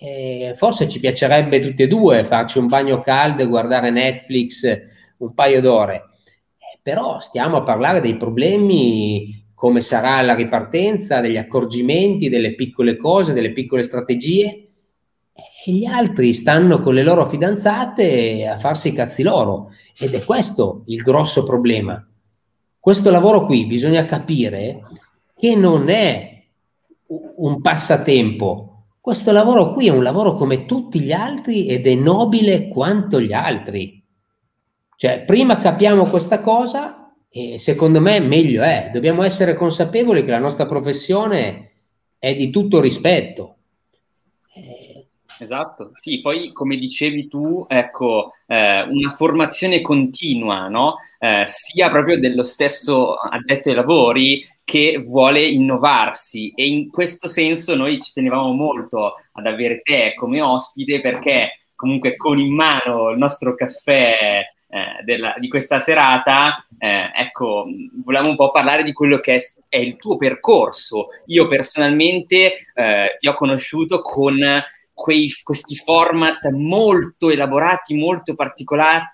e forse ci piacerebbe tutti e due farci un bagno caldo e guardare Netflix un paio d'ore, eh, però stiamo a parlare dei problemi, come sarà la ripartenza, degli accorgimenti, delle piccole cose, delle piccole strategie e gli altri stanno con le loro fidanzate a farsi i cazzi loro ed è questo il grosso problema. Questo lavoro qui bisogna capire che non è un passatempo, questo lavoro qui è un lavoro come tutti gli altri ed è nobile quanto gli altri. Cioè, prima capiamo questa cosa e secondo me meglio è. Dobbiamo essere consapevoli che la nostra professione è di tutto rispetto. Esatto, sì, poi come dicevi tu, ecco, eh, una formazione continua, no? Eh, sia proprio dello stesso addetto ai lavori che vuole innovarsi e in questo senso noi ci tenevamo molto ad avere te come ospite perché comunque con in mano il nostro caffè eh, della, di questa serata, eh, ecco, volevamo un po' parlare di quello che è, è il tuo percorso. Io personalmente eh, ti ho conosciuto con quei, questi format molto elaborati, molto particolari,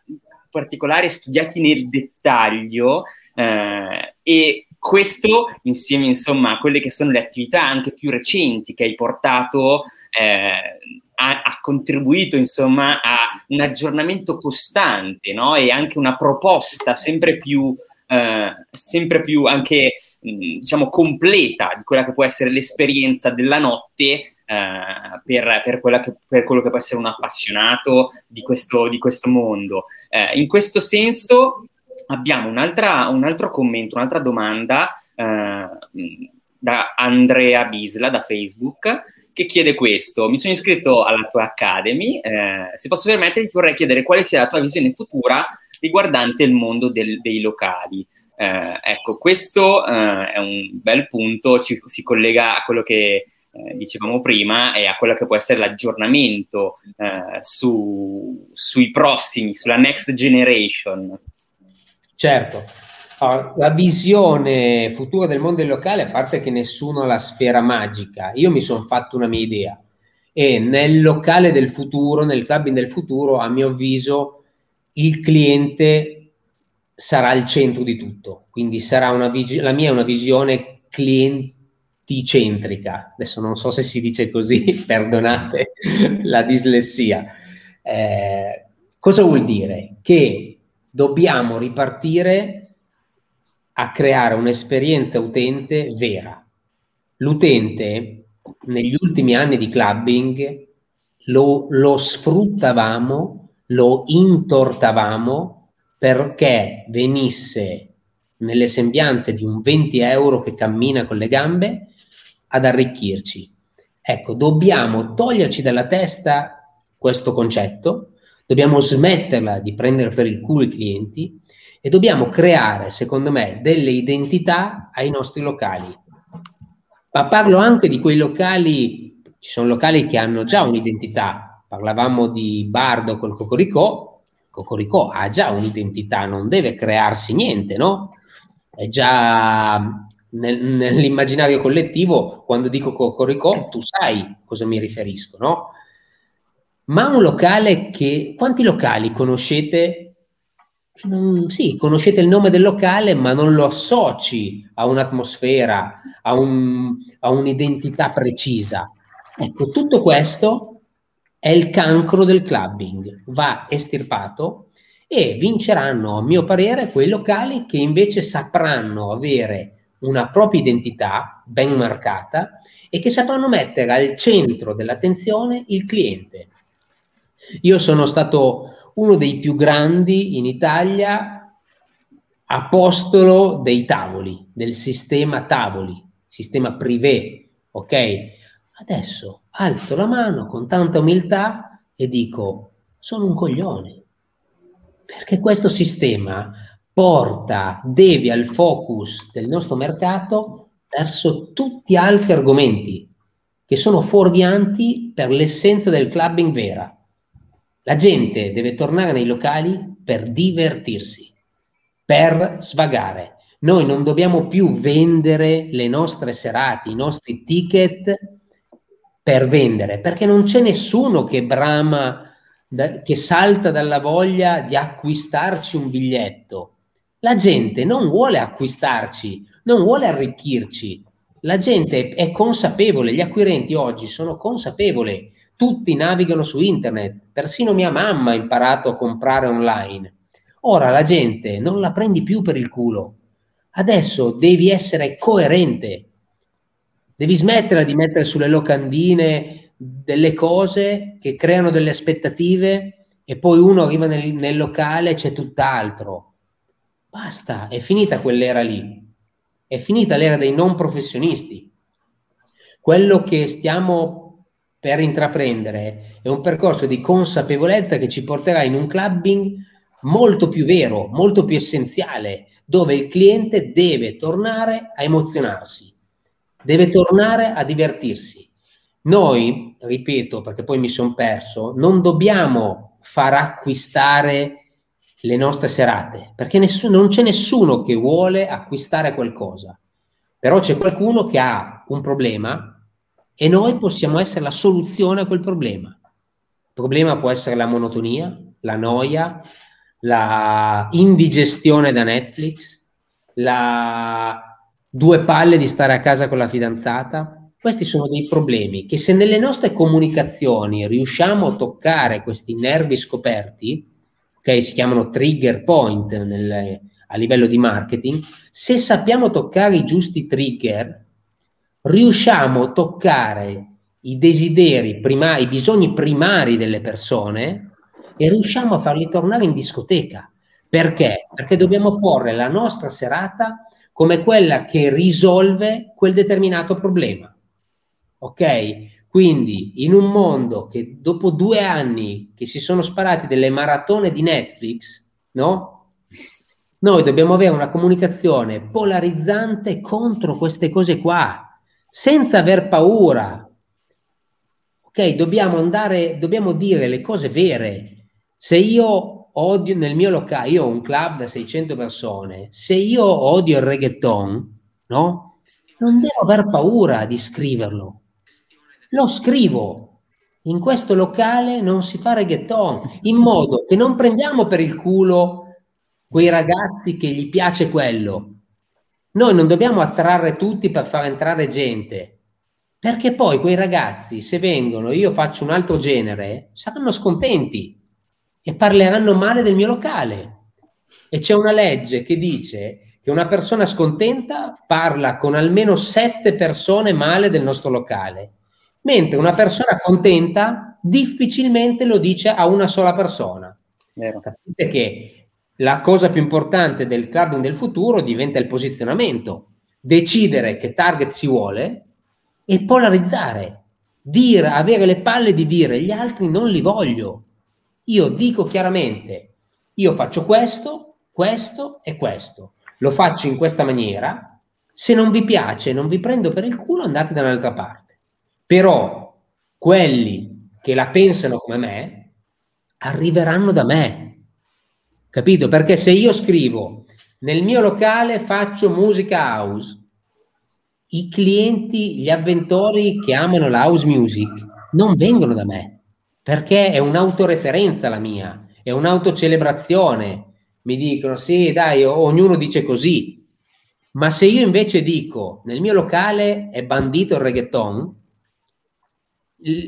particolari studiati nel dettaglio eh, e questo insieme insomma a quelle che sono le attività anche più recenti che hai portato eh, ha, ha, contribuito insomma a un aggiornamento costante no? e anche una proposta sempre più eh, sempre più anche mh, diciamo completa di quella che può essere l'esperienza della notte eh, per, per, che, per, quello che può essere un appassionato di questo, di questo mondo. Eh, in questo senso, abbiamo un altro commento, un'altra domanda eh, da Andrea Bisla da Facebook che chiede questo. Mi sono iscritto alla tua Academy, eh, se posso permetterti ti vorrei chiedere quale sia la tua visione futura riguardante il mondo del, dei locali. Eh, ecco, questo eh, è un bel punto, ci, si collega a quello che eh, dicevamo prima e a quello che può essere l'aggiornamento eh, su, sui prossimi, sulla next generation. Certo, la visione futura del mondo locale, a parte che nessuno ha la sfera magica, io mi sono fatto una mia idea e nel locale del futuro, nel clubbing del futuro, a mio avviso, il cliente sarà il centro di tutto. Quindi sarà una vis- la mia è una visione clienticentrica. Adesso non so se si dice così, perdonate la dislessia. Eh, cosa vuol dire? Che dobbiamo ripartire a creare un'esperienza utente vera. L'utente negli ultimi anni di clubbing lo, lo sfruttavamo, lo intortavamo perché venisse nelle sembianze di un 20 euro che cammina con le gambe ad arricchirci. Ecco, dobbiamo toglierci dalla testa questo concetto Dobbiamo smetterla di prendere per il culo i clienti e dobbiamo creare, secondo me, delle identità ai nostri locali. Ma parlo anche di quei locali, ci sono locali che hanno già un'identità. Parlavamo di Bardo col Cocoricò, Cocoricò ha già un'identità, non deve crearsi niente, no? È già nel, nell'immaginario collettivo, quando dico Cocoricò, tu sai cosa mi riferisco, no? ma un locale che... Quanti locali conoscete? Non, sì, conoscete il nome del locale, ma non lo associ a un'atmosfera, a, un, a un'identità precisa. Ecco, tutto questo è il cancro del clubbing, va estirpato e vinceranno, a mio parere, quei locali che invece sapranno avere una propria identità ben marcata e che sapranno mettere al centro dell'attenzione il cliente. Io sono stato uno dei più grandi in Italia, apostolo dei tavoli, del sistema tavoli, sistema privé, ok? Adesso alzo la mano con tanta umiltà e dico, sono un coglione, perché questo sistema porta, devia il focus del nostro mercato verso tutti altri argomenti che sono fuorvianti per l'essenza del clubbing vera. La gente deve tornare nei locali per divertirsi, per svagare. Noi non dobbiamo più vendere le nostre serate, i nostri ticket per vendere, perché non c'è nessuno che brama, che salta dalla voglia di acquistarci un biglietto la gente non vuole acquistarci, non vuole arricchirci. La gente è consapevole, gli acquirenti oggi sono consapevoli, tutti navigano su internet, persino mia mamma ha imparato a comprare online. Ora la gente non la prendi più per il culo. Adesso devi essere coerente. Devi smettere di mettere sulle locandine delle cose che creano delle aspettative e poi uno arriva nel, nel locale e c'è tutt'altro. Basta, è finita quell'era lì. È finita l'era dei non professionisti. Quello che stiamo per intraprendere è un percorso di consapevolezza che ci porterà in un clubbing molto più vero, molto più essenziale, dove il cliente deve tornare a emozionarsi, deve tornare a divertirsi. Noi, ripeto, perché poi mi sono perso, non dobbiamo far acquistare le nostre serate, perché nessuno, non c'è nessuno che vuole acquistare qualcosa, però c'è qualcuno che ha un problema e noi possiamo essere la soluzione a quel problema. Il problema può essere la monotonia, la noia, la indigestione da Netflix, la due palle di stare a casa con la fidanzata. Questi sono dei problemi che se nelle nostre comunicazioni riusciamo a toccare questi nervi scoperti, okay? si chiamano trigger point nel, a livello di marketing, se sappiamo toccare i giusti trigger, riusciamo a toccare i desideri, prima, i bisogni primari delle persone e riusciamo a farli tornare in discoteca. Perché? Perché dobbiamo porre la nostra serata come quella che risolve quel determinato problema. Ok? Quindi, in un mondo che dopo due anni che si sono sparati delle maratone di Netflix, no? Noi dobbiamo avere una comunicazione polarizzante contro queste cose qua, senza aver paura. Ok, dobbiamo andare, dobbiamo dire le cose vere. Se io odio nel mio locale, io ho un club da 600 persone, se io odio il reggaeton, no? Non devo aver paura di scriverlo lo scrivo. In questo locale non si fa reggaeton, in modo che non prendiamo per il culo quei ragazzi che gli piace quello. Noi non dobbiamo attrarre tutti per far entrare gente, perché poi quei ragazzi, se vengono, io faccio un altro genere, saranno scontenti e parleranno male del mio locale. E c'è una legge che dice che una persona scontenta parla con almeno sette persone male del nostro locale mentre una persona contenta difficilmente lo dice a una sola persona. Vero. Capite che la cosa più importante del clubbing del futuro diventa il posizionamento, decidere che target si vuole e polarizzare, dire, avere le palle di dire gli altri non li voglio. Io dico chiaramente, io faccio questo, questo e questo. Lo faccio in questa maniera. Se non vi piace, non vi prendo per il culo, andate da un'altra parte. Però quelli che la pensano come me arriveranno da me. Capito? Perché se io scrivo nel mio locale faccio musica house, i clienti, gli avventori che amano la house music non vengono da me, perché è un'autoreferenza la mia, è un'autocelebrazione. Mi dicono sì, dai, ognuno dice così. Ma se io invece dico nel mio locale è bandito il reggaeton,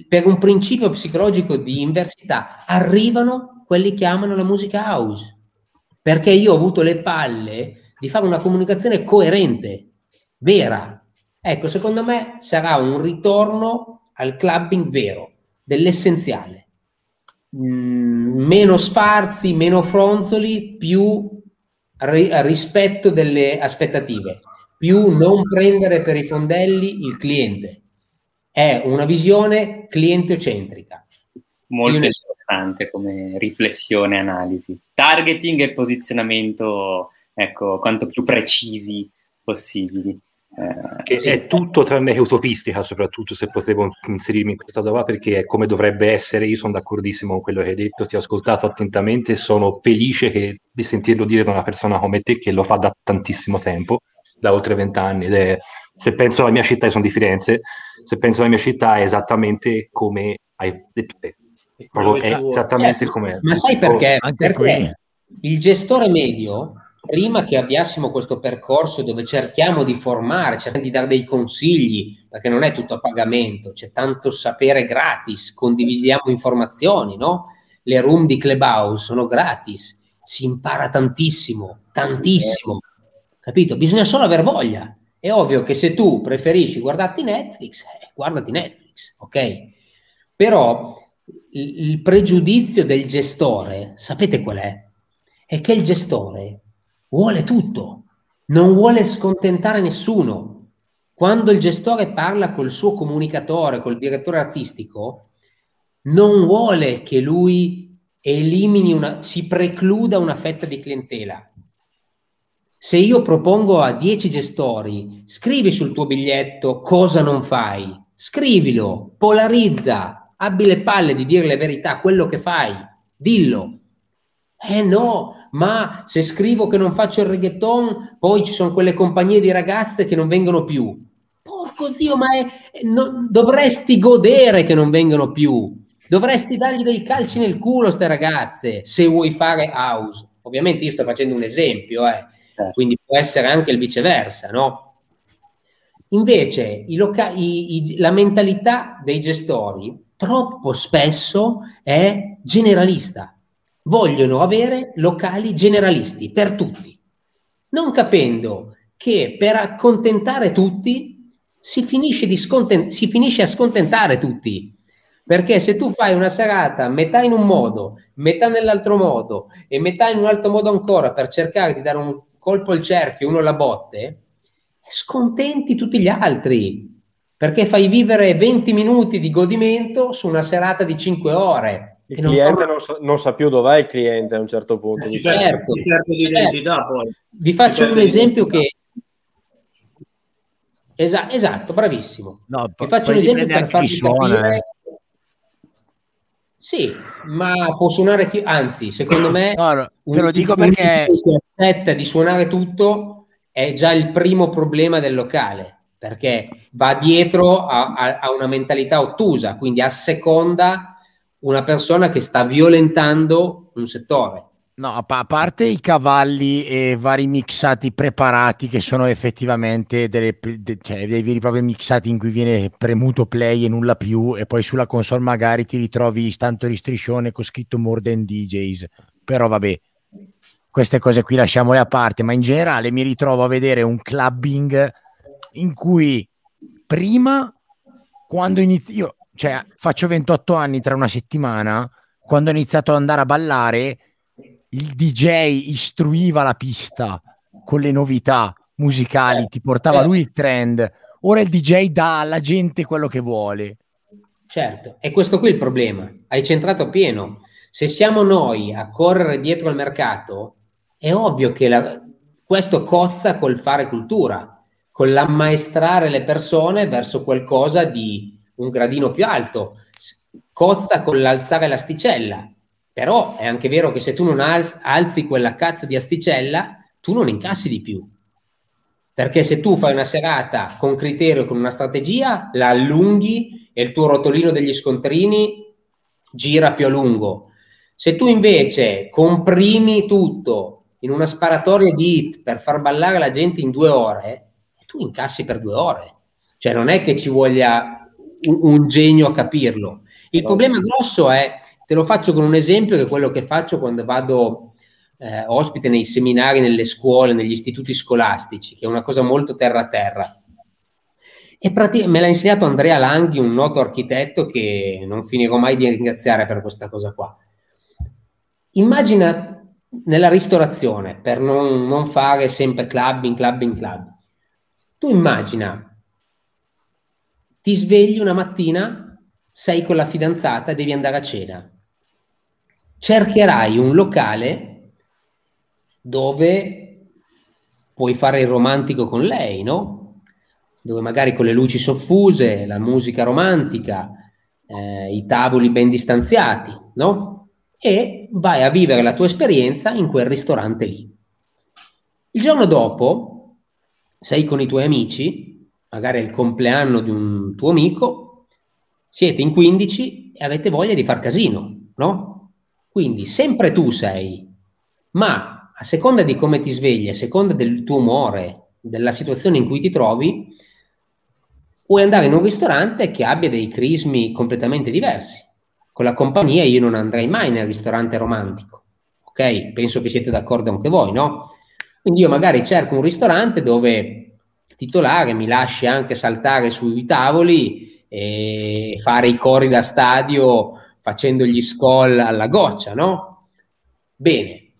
per un principio psicologico di inversità, arrivano quelli che amano la musica house. Perché io ho avuto le palle di fare una comunicazione coerente, vera. Ecco, secondo me sarà un ritorno al clubbing vero, dell'essenziale. mh, meno sfarzi, meno fronzoli, più ri- rispetto delle aspettative, più non prendere per i fondelli il cliente. È una visione clientecentrica. Molto interessante come riflessione e analisi. Targeting e posizionamento, ecco, quanto più precisi possibili. Eh, che sì. è tutto tranne che utopistica, soprattutto se potevo inserirmi in questa cosa qua, perché è come dovrebbe essere. Io sono d'accordissimo con quello che hai detto, ti ho ascoltato attentamente e sono felice che, di sentirlo dire da una persona come te che lo fa da tantissimo tempo, da oltre vent'anni. È, se penso alla mia città, io sono di Firenze, se penso alla mia città è esattamente come hai detto te. Proprio è esattamente eh, come Ma sai perché? Perché il gestore medio prima che avviassimo questo percorso dove cerchiamo di formare, cerchiamo di dare dei consigli, perché non è tutto a pagamento, c'è tanto sapere gratis, condivisiamo informazioni, no? Le room di Clubhouse sono gratis, si impara tantissimo, tantissimo, capito? Bisogna solo aver voglia. È ovvio che se tu preferisci guardarti Netflix, eh, guardati Netflix, ok? Però il, il pregiudizio del gestore, sapete qual è? È che il gestore vuole tutto, non vuole scontentare nessuno. Quando il gestore parla col suo comunicatore, col direttore artistico, non vuole che lui elimini una, si precluda una fetta di clientela. Se io propongo a 10 gestori, scrivi sul tuo biglietto cosa non fai, scrivilo, polarizza, abbi le palle di dire le verità, quello che fai, dillo. Eh no, ma se scrivo che non faccio il reggaeton, poi ci sono quelle compagnie di ragazze che non vengono più. Porco zio, ma è, no, dovresti godere che non vengono più. Dovresti dargli dei calci nel culo a queste ragazze se vuoi fare house. Ovviamente io sto facendo un esempio, eh. Certo. quindi può essere anche il viceversa, no? Invece i loca- i, i, la mentalità dei gestori troppo spesso è generalista vogliono avere locali generalisti per tutti, non capendo che per accontentare tutti si finisce, scontent- si finisce a scontentare tutti. Perché se tu fai una serata metà in un modo, metà nell'altro modo e metà in un altro modo ancora per cercare di dare un colpo al cerchio, uno alla botte, scontenti tutti gli altri. Perché fai vivere 20 minuti di godimento su una serata di 5 ore il cliente non, non, sa, non, sa, più dov'è il cliente a un certo punto. Eh, certo, certo di identità poi. Vi faccio un esempio che... Esa- esatto, bravissimo. No, Vi faccio un esempio per farvi suona, capire... Eh. Sì, ma può suonare chi... Anzi, secondo me... No, te lo dico perché... aspetta di suonare tutto è già il primo problema del locale, perché va dietro a, a, a una mentalità ottusa, quindi a seconda una persona che sta violentando un settore. No, a parte i cavalli e vari mixati preparati che sono effettivamente delle, de, cioè, dei veri e propri mixati in cui viene premuto play e nulla più e poi sulla console magari ti ritrovi tanto di striscione con scritto more than DJs, però vabbè, queste cose qui lasciamole a parte, ma in generale mi ritrovo a vedere un clubbing in cui prima quando inizio cioè faccio 28 anni tra una settimana, quando ho iniziato ad andare a ballare, il DJ istruiva la pista con le novità musicali, ti portava lui il trend. Ora il DJ dà alla gente quello che vuole. Certo, e questo qui è il problema. Hai centrato pieno. Se siamo noi a correre dietro al mercato, è ovvio che la, questo cozza col fare cultura, con l'ammaestrare le persone verso qualcosa di un gradino più alto, cozza con l'alzare l'asticella, però è anche vero che se tu non alz- alzi quella cazzo di asticella, tu non incassi di più. Perché se tu fai una serata con criterio, con una strategia, la allunghi e il tuo rotolino degli scontrini gira più a lungo. Se tu invece comprimi tutto in una sparatoria di hit per far ballare la gente in due ore, tu incassi per due ore. Cioè non è che ci voglia un, un genio a capirlo. Il problema grosso è, te lo faccio con un esempio che è quello che faccio quando vado eh, ospite nei seminari, nelle scuole, negli istituti scolastici, che è una cosa molto terra a terra. E me l'ha insegnato Andrea Langhi, un noto architetto che non finirò mai di ringraziare per questa cosa qua. Immagina nella ristorazione, per non, non fare sempre club in club in club, tu immagina, ti svegli una mattina, sei con la fidanzata e devi andare a cena. Cercherai un locale dove puoi fare il romantico con lei, no? Dove magari con le luci soffuse, la musica romantica, eh, i tavoli ben distanziati, no? E vai a vivere la tua esperienza in quel ristorante lì. Il giorno dopo sei con i tuoi amici, magari è il compleanno di un tuo amico, siete in 15 e avete voglia di far casino, no? Quindi sempre tu sei, ma a seconda di come ti svegli, a seconda del tuo umore, della situazione in cui ti trovi, puoi andare in un ristorante che abbia dei crismi completamente diversi. Con la compagnia io non andrei mai nel ristorante romantico, ok? Penso che siete d'accordo anche voi, no? Quindi io magari cerco un ristorante dove il titolare mi lasci anche saltare sui tavoli e fare i cori da stadio facendo gli scroll alla goccia, no? Bene,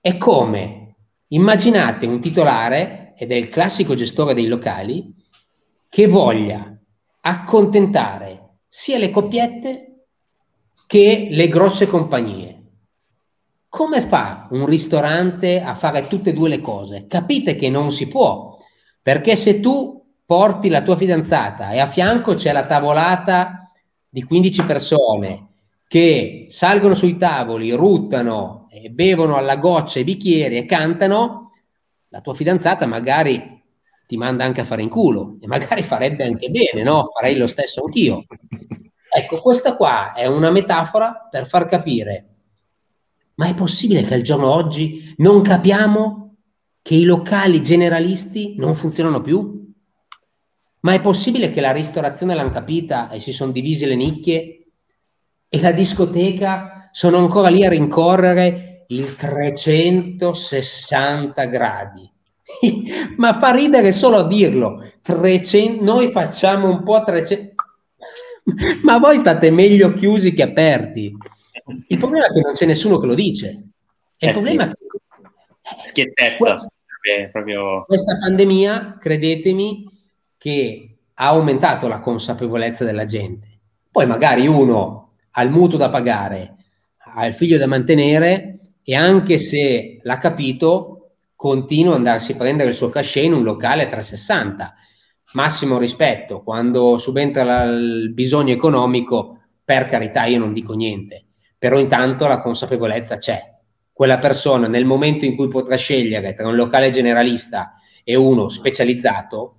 è come immaginate un titolare, ed è il classico gestore dei locali, che voglia accontentare sia le coppiette che le grosse compagnie. Come fa un ristorante a fare tutte e due le cose? Capite che non si può, perché se tu porti la tua fidanzata e a fianco c'è la tavolata di 15 persone che salgono sui tavoli, ruttano, e bevono alla goccia i bicchieri e cantano, la tua fidanzata magari ti manda anche a fare in culo e magari farebbe anche bene, no? Farei lo stesso anch'io. Ecco, questa qua è una metafora per far capire, ma è possibile che al giorno oggi non capiamo che i locali generalisti non funzionano più? Ma è possibile che la ristorazione l'hanno capita e si sono divise le nicchie e la discoteca sono ancora lì a rincorrere il 360 gradi. Ma fa ridere solo a dirlo. 300, noi facciamo un po' 300. Ma voi state meglio chiusi che aperti. Il problema è che non c'è nessuno che lo dice. E il eh problema sì. è che schiettezza. Questa, proprio... questa pandemia, credetemi, che ha aumentato la consapevolezza della gente. Poi magari uno ha il mutuo da pagare, ha il figlio da mantenere e anche se l'ha capito, continua ad andarsi a prendere il suo cachet in un locale a 360. Massimo rispetto, quando subentra il bisogno economico, per carità io non dico niente, però intanto la consapevolezza c'è. Quella persona nel momento in cui potrà scegliere tra un locale generalista e uno specializzato,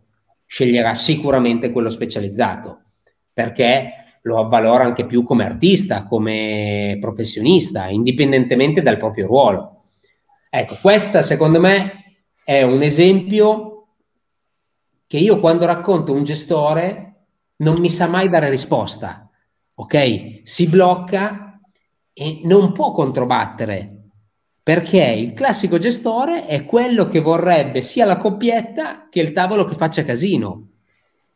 sceglierà sicuramente quello specializzato, perché lo avvalora anche più come artista, come professionista, indipendentemente dal proprio ruolo. Ecco, questa secondo me è un esempio che io quando racconto un gestore non mi sa mai dare risposta, ok? Si blocca e non può controbattere perché il classico gestore è quello che vorrebbe sia la coppietta che il tavolo che faccia casino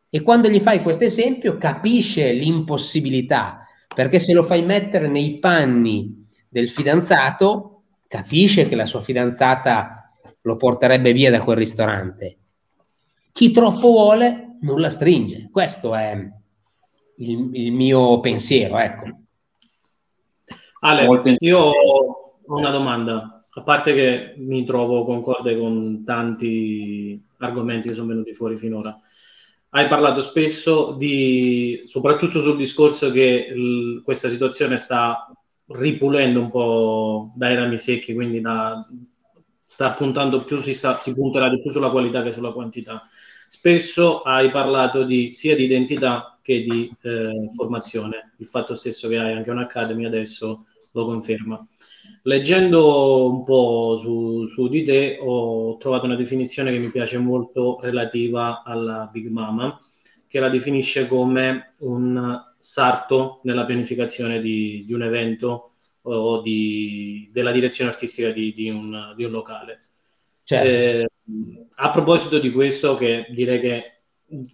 e quando gli fai questo esempio capisce l'impossibilità, perché se lo fai mettere nei panni del fidanzato, capisce che la sua fidanzata lo porterebbe via da quel ristorante. Chi troppo vuole non la stringe. Questo è il, il mio pensiero, ecco. Ale, io una domanda, a parte che mi trovo concorde con tanti argomenti che sono venuti fuori finora hai parlato spesso di, soprattutto sul discorso che l, questa situazione sta ripulendo un po' dai rami secchi, quindi da, sta puntando più, si, sta, si punterà di più sulla qualità che sulla quantità. Spesso hai parlato di, sia di identità che di eh, formazione, il fatto stesso che hai anche un'Academy adesso lo conferma. Leggendo un po' su, su, di te ho trovato una definizione che mi piace molto relativa alla Big Mama, che la definisce come un sarto nella pianificazione di, di un evento o di, della direzione artistica di, di, un, di un, locale. Certo. Eh, a proposito di questo, che direi che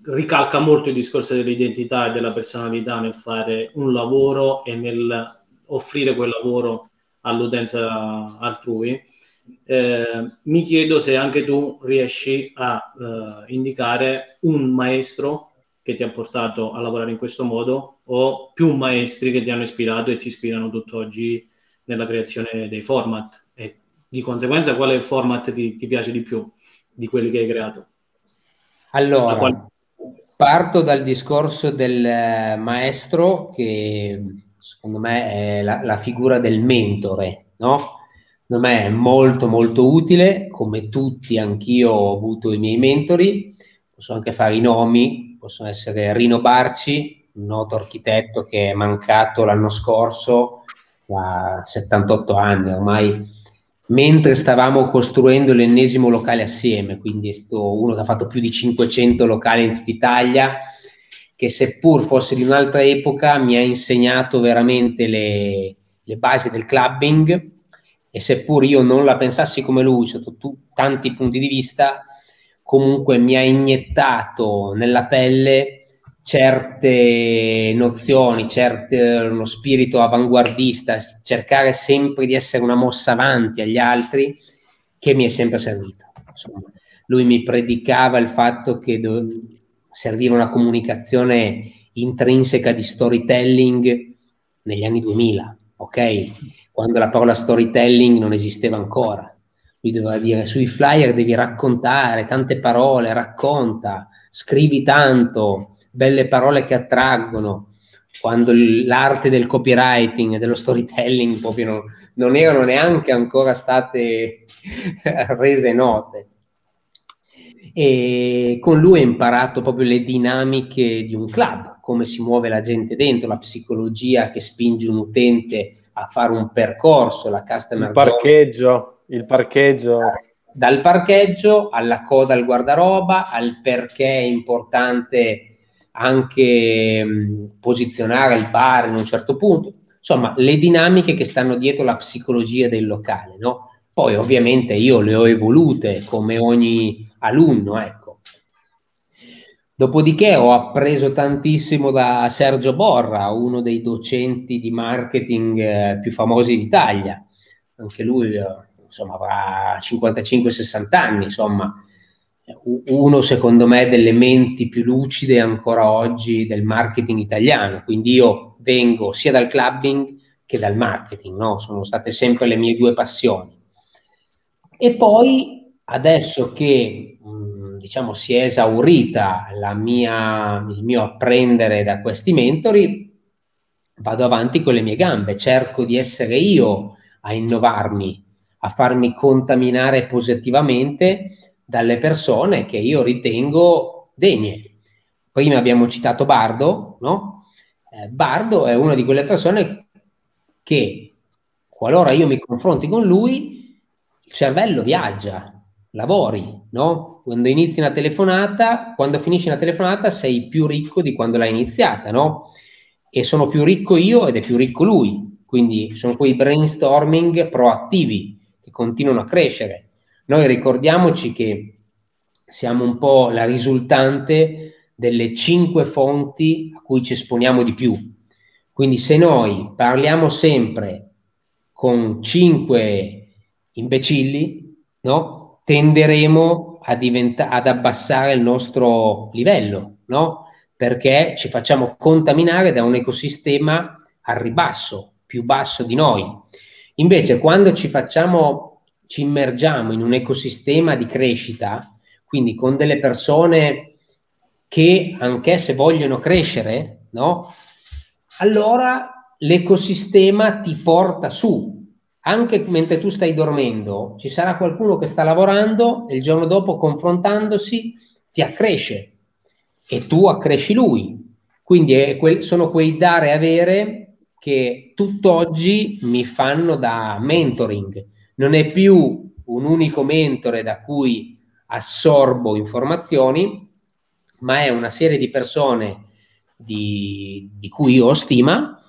ricalca molto il discorso dell'identità e della personalità nel fare un lavoro e nel offrire quel lavoro all'utenza altrui. Eh, mi chiedo se anche tu riesci a eh, indicare un maestro che ti ha portato a lavorare in questo modo o più maestri che ti hanno ispirato e ti ispirano tutt'oggi nella creazione dei format e di conseguenza quale format ti, ti piace di più di quelli che hai creato? Allora, quale... parto dal discorso del eh, maestro che secondo me è la, la figura del mentore, no? Secondo me è molto molto utile, come tutti anch'io ho avuto i miei mentori, posso anche fare i nomi, possono essere Rino Barci, un noto architetto che è mancato l'anno scorso, a 78 anni ormai, mentre stavamo costruendo l'ennesimo locale assieme, quindi è stato uno che ha fatto più di 500 locali in tutta Italia, che seppur fosse di un'altra epoca mi ha insegnato veramente le, le basi del clubbing e seppur io non la pensassi come lui sotto tu, tanti punti di vista, comunque mi ha iniettato nella pelle certe nozioni, certe, uno spirito avanguardista, cercare sempre di essere una mossa avanti agli altri, che mi è sempre servito. Insomma, lui mi predicava il fatto che serviva una comunicazione intrinseca di storytelling negli anni 2000, ok? Quando la parola storytelling non esisteva ancora. Lui doveva dire sui flyer devi raccontare tante parole, racconta, scrivi tanto, belle parole che attraggono, quando l'arte del copywriting e dello storytelling proprio non, non erano neanche ancora state rese note. E con lui ho imparato proprio le dinamiche di un club, come si muove la gente dentro, la psicologia che spinge un utente a fare un percorso, la customer il parcheggio, il parcheggio. Dal parcheggio alla coda al guardaroba, al perché è importante anche mh, posizionare il bar in un certo punto, insomma le dinamiche che stanno dietro la psicologia del locale, no? Poi ovviamente io le ho evolute come ogni alunno, ecco. Dopodiché ho appreso tantissimo da Sergio Borra, uno dei docenti di marketing eh, più famosi d'Italia. Anche lui, eh, insomma, avrà 55-60 anni, insomma, uno secondo me delle menti più lucide ancora oggi del marketing italiano. Quindi io vengo sia dal clubbing che dal marketing, no? sono state sempre le mie due passioni. E poi adesso che mh, diciamo si è esaurita mia, il mio apprendere da questi mentori, vado avanti con le mie gambe, cerco di essere io a innovarmi, a farmi contaminare positivamente dalle persone che io ritengo degne. Prima abbiamo citato Bardo, no? Eh, Bardo è una di quelle persone che, qualora io mi confronti con lui, il cervello viaggia, lavori, no? Quando inizi una telefonata, quando finisci una telefonata sei più ricco di quando l'hai iniziata, no? E sono più ricco io ed è più ricco lui. Quindi sono quei brainstorming proattivi che continuano a crescere noi ricordiamoci che siamo un po' la risultante delle cinque fonti a cui ci esponiamo di più. Quindi se noi parliamo sempre con cinque imbecilli, no? Tenderemo diventa- ad abbassare il nostro livello, no? perché ci facciamo contaminare da un ecosistema al ribasso, più basso di noi. Invece quando ci facciamo ci immergiamo in un ecosistema di crescita, quindi con delle persone che anch'esse vogliono crescere, no? Allora l'ecosistema ti porta su. Anche mentre tu stai dormendo, ci sarà qualcuno che sta lavorando e il giorno dopo, confrontandosi, ti accresce e tu accresci lui. Quindi que- sono quei dare e avere che tutt'oggi mi fanno da mentoring non è più un unico mentore da cui assorbo informazioni, ma è una serie di persone di, di cui io ho stima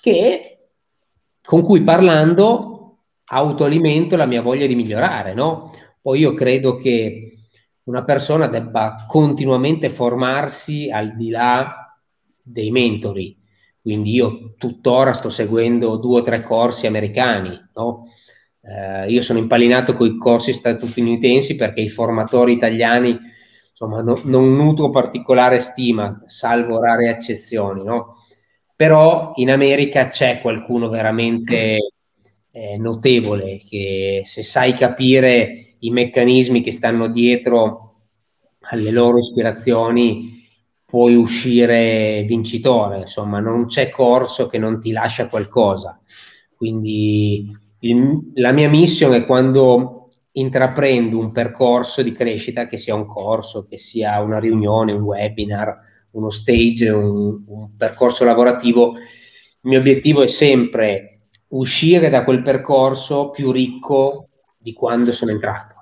che, con cui parlando autoalimento la mia voglia di migliorare, no? Poi io credo che una persona debba continuamente formarsi al di là dei mentori. Quindi io tuttora sto seguendo due o tre corsi americani, no? eh, io sono impallinato con i corsi statunitensi perché i formatori italiani insomma, no, non nutro particolare stima, salvo rare eccezioni, no? Però in America c'è qualcuno veramente eh, notevole che se sai capire i meccanismi che stanno dietro alle loro ispirazioni puoi uscire vincitore, insomma non c'è corso che non ti lascia qualcosa. Quindi il, la mia missione è quando intraprendo un percorso di crescita, che sia un corso, che sia una riunione, un webinar, uno stage, un, un percorso lavorativo, il mio obiettivo è sempre uscire da quel percorso più ricco di quando sono entrato.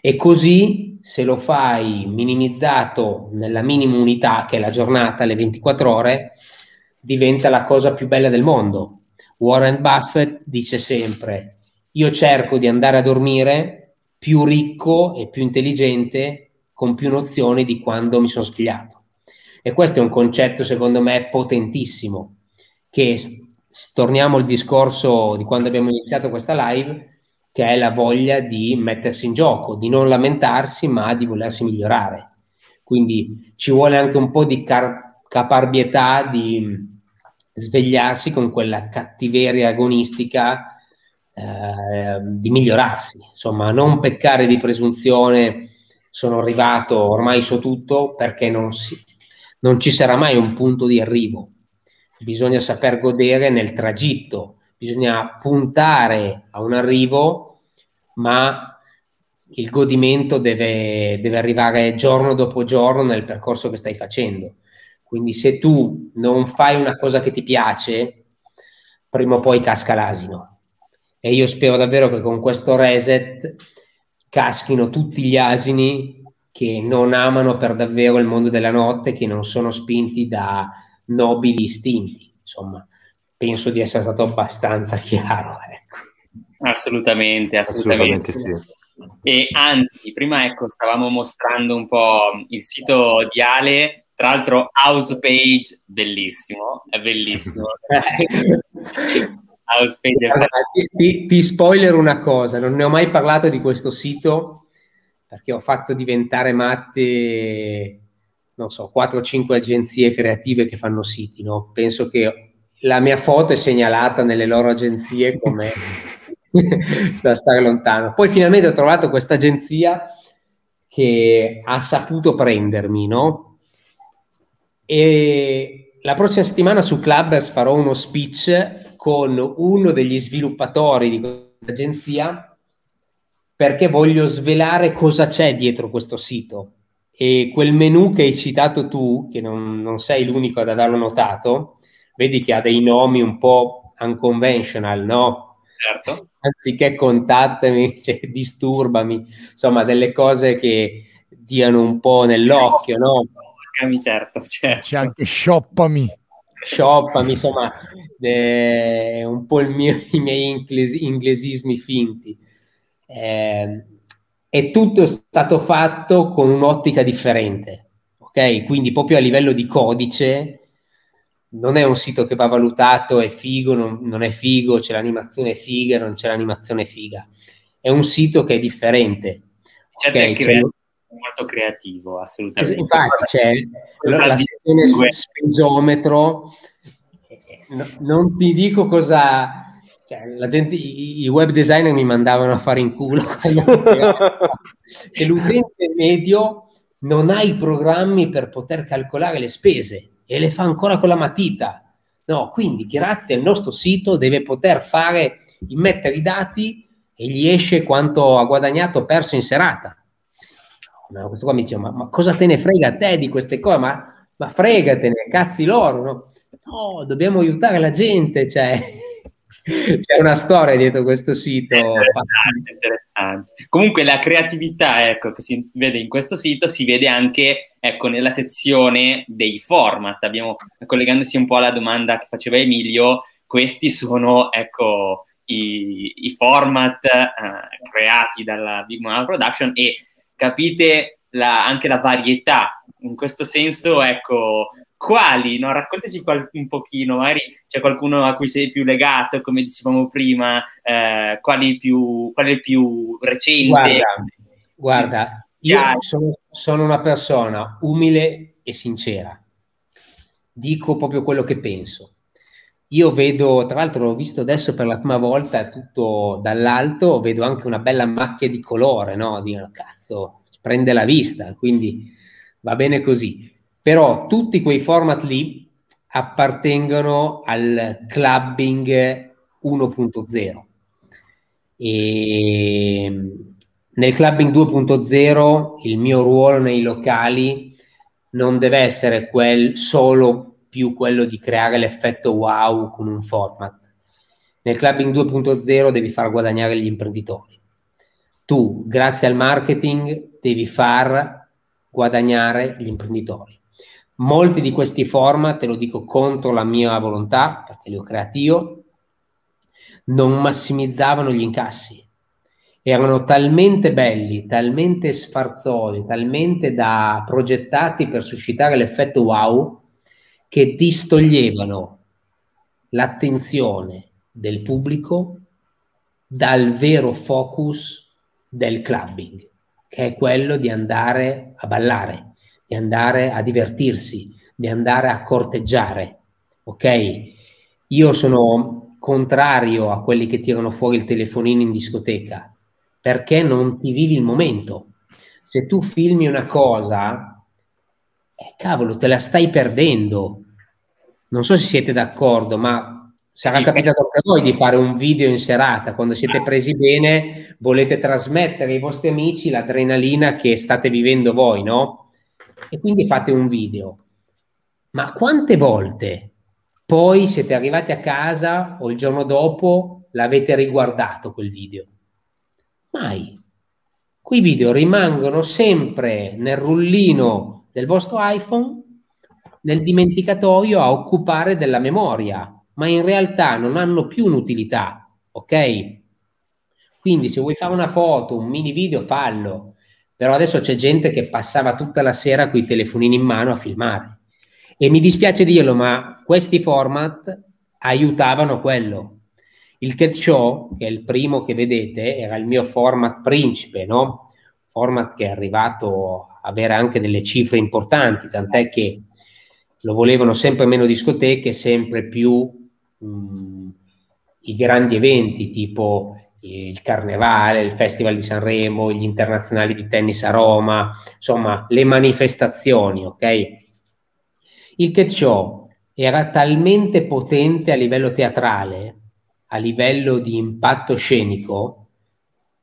E così, se lo fai minimizzato nella minima unità, che è la giornata, le 24 ore, diventa la cosa più bella del mondo. Warren Buffett dice sempre, io cerco di andare a dormire più ricco e più intelligente, con più nozioni di quando mi sono svegliato. E questo è un concetto, secondo me, potentissimo, che torniamo al discorso di quando abbiamo iniziato questa live, che è la voglia di mettersi in gioco, di non lamentarsi, ma di volersi migliorare. Quindi ci vuole anche un po' di car- caparbietà, di svegliarsi con quella cattiveria agonistica eh, di migliorarsi, insomma, non peccare di presunzione, sono arrivato, ormai so tutto, perché non, si, non ci sarà mai un punto di arrivo. Bisogna saper godere nel tragitto, bisogna puntare a un arrivo, ma il godimento deve, deve arrivare giorno dopo giorno nel percorso che stai facendo. Quindi se tu non fai una cosa che ti piace, prima o poi casca l'asino. E io spero davvero che con questo reset caschino tutti gli asini che non amano per davvero il mondo della notte, che non sono spinti da nobili istinti. Insomma, penso di essere stato abbastanza chiaro. Ecco. Assolutamente, assolutamente. assolutamente sì. E anzi, prima ecco, stavamo mostrando un po' il sito di Ale tra l'altro, house page bellissimo, è bellissimo. house page allora, è ti, ti, spoiler una cosa, non ne ho mai parlato di questo sito perché ho fatto diventare matte, non so, 4-5 agenzie creative che fanno siti, no? Penso che la mia foto è segnalata nelle loro agenzie come da stare lontano. Poi finalmente ho trovato questa agenzia che ha saputo prendermi, no? E la prossima settimana su Clubbers farò uno speech con uno degli sviluppatori di questa agenzia perché voglio svelare cosa c'è dietro questo sito. E quel menu che hai citato tu, che non, non sei l'unico ad averlo notato, vedi che ha dei nomi un po' unconventional, no? Certo. Anziché contattami, cioè, disturbami, insomma, delle cose che diano un po' nell'occhio, no? Certo, certo. C'è anche shoppami. Shoppami, insomma, eh, un po' mio, i miei inglesi, inglesismi finti. Eh, e tutto è stato fatto con un'ottica differente, ok? Quindi proprio a livello di codice non è un sito che va valutato, è figo, non, non è figo, c'è l'animazione figa, non c'è l'animazione figa. È un sito che è differente. Certo, okay? C'è, molto creativo, assolutamente. Infatti c'è la, la sezione spesometro, no, non ti dico cosa... Cioè, la gente, i, i, web designer mi mandavano a fare in culo che l'utente medio non ha i programmi per poter calcolare le spese e le fa ancora con la matita. No, quindi grazie al nostro sito deve poter fare, immettere i dati e gli esce quanto ha guadagnato o perso in serata no? questo qua mi dice, ma, ma, cosa te ne frega a te di queste cose? Ma, ma fregatene, cazzi loro, no? No, dobbiamo aiutare la gente, cioè... C'è una storia dietro questo sito. Interessante, interessante. Comunque la creatività ecco, che si vede in questo sito si vede anche ecco, nella sezione dei format. Abbiamo, collegandosi un po' alla domanda che faceva Emilio, questi sono ecco, i, i format uh, creati dalla Big Mama Production e capite la, anche la varietà. In questo senso, ecco, quali? No? Raccontaci qual- un pochino, magari c'è qualcuno a cui sei più legato, come dicevamo prima, eh, quali più, quale più recente? Guarda, guarda io sono, sono una persona umile e sincera, dico proprio quello che penso. Io vedo, tra l'altro l'ho visto adesso per la prima volta tutto dall'alto, vedo anche una bella macchia di colore, no? Dico, cazzo, prende la vista, quindi va bene così. Però tutti quei format lì appartengono al clubbing 1.0. E nel clubbing 2.0 il mio ruolo nei locali non deve essere quel solo più quello di creare l'effetto wow con un format. Nel clubbing 2.0 devi far guadagnare gli imprenditori. Tu, grazie al marketing, devi far guadagnare gli imprenditori. Molti di questi format, te lo dico contro la mia volontà, perché li ho creati io, non massimizzavano gli incassi. Erano talmente belli, talmente sfarzosi, talmente da progettati per suscitare l'effetto wow, che distoglievano l'attenzione del pubblico dal vero focus del clubbing, che è quello di andare a ballare, di andare a divertirsi, di andare a corteggiare. Ok? Io sono contrario a quelli che tirano fuori il telefonino in discoteca, perché non ti vivi il momento. Se tu filmi una cosa, eh, cavolo, te la stai perdendo non so se siete d'accordo, ma sarà sì, capitato anche a voi di fare un video in serata, quando siete presi bene, volete trasmettere ai vostri amici l'adrenalina che state vivendo voi, no? E quindi fate un video. Ma quante volte poi siete arrivati a casa o il giorno dopo l'avete riguardato quel video? Mai. Quei video rimangono sempre nel rullino del vostro iPhone nel dimenticatoio a occupare della memoria, ma in realtà non hanno più un'utilità, ok? Quindi se vuoi fare una foto, un mini video, fallo. Però adesso c'è gente che passava tutta la sera con i telefonini in mano a filmare. E mi dispiace dirlo, ma questi format aiutavano quello. Il Cat Show, che è il primo che vedete, era il mio format principe, no? Format che è arrivato a avere anche delle cifre importanti, tant'è che lo volevano sempre meno discoteche, sempre più mh, i grandi eventi tipo il Carnevale, il Festival di Sanremo, gli internazionali di tennis a Roma, insomma le manifestazioni, ok? Il Cat Show era talmente potente a livello teatrale, a livello di impatto scenico,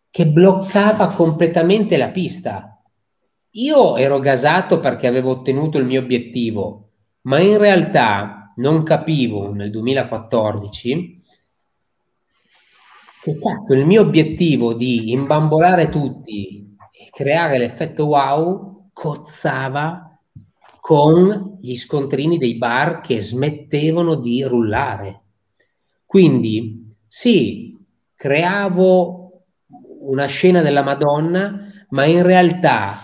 che bloccava completamente la pista. Io ero gasato perché avevo ottenuto il mio obiettivo, ma in realtà non capivo nel 2014 che cazzo il mio obiettivo di imbambolare tutti e creare l'effetto wow cozzava con gli scontrini dei bar che smettevano di rullare. Quindi sì, creavo una scena della Madonna, ma in realtà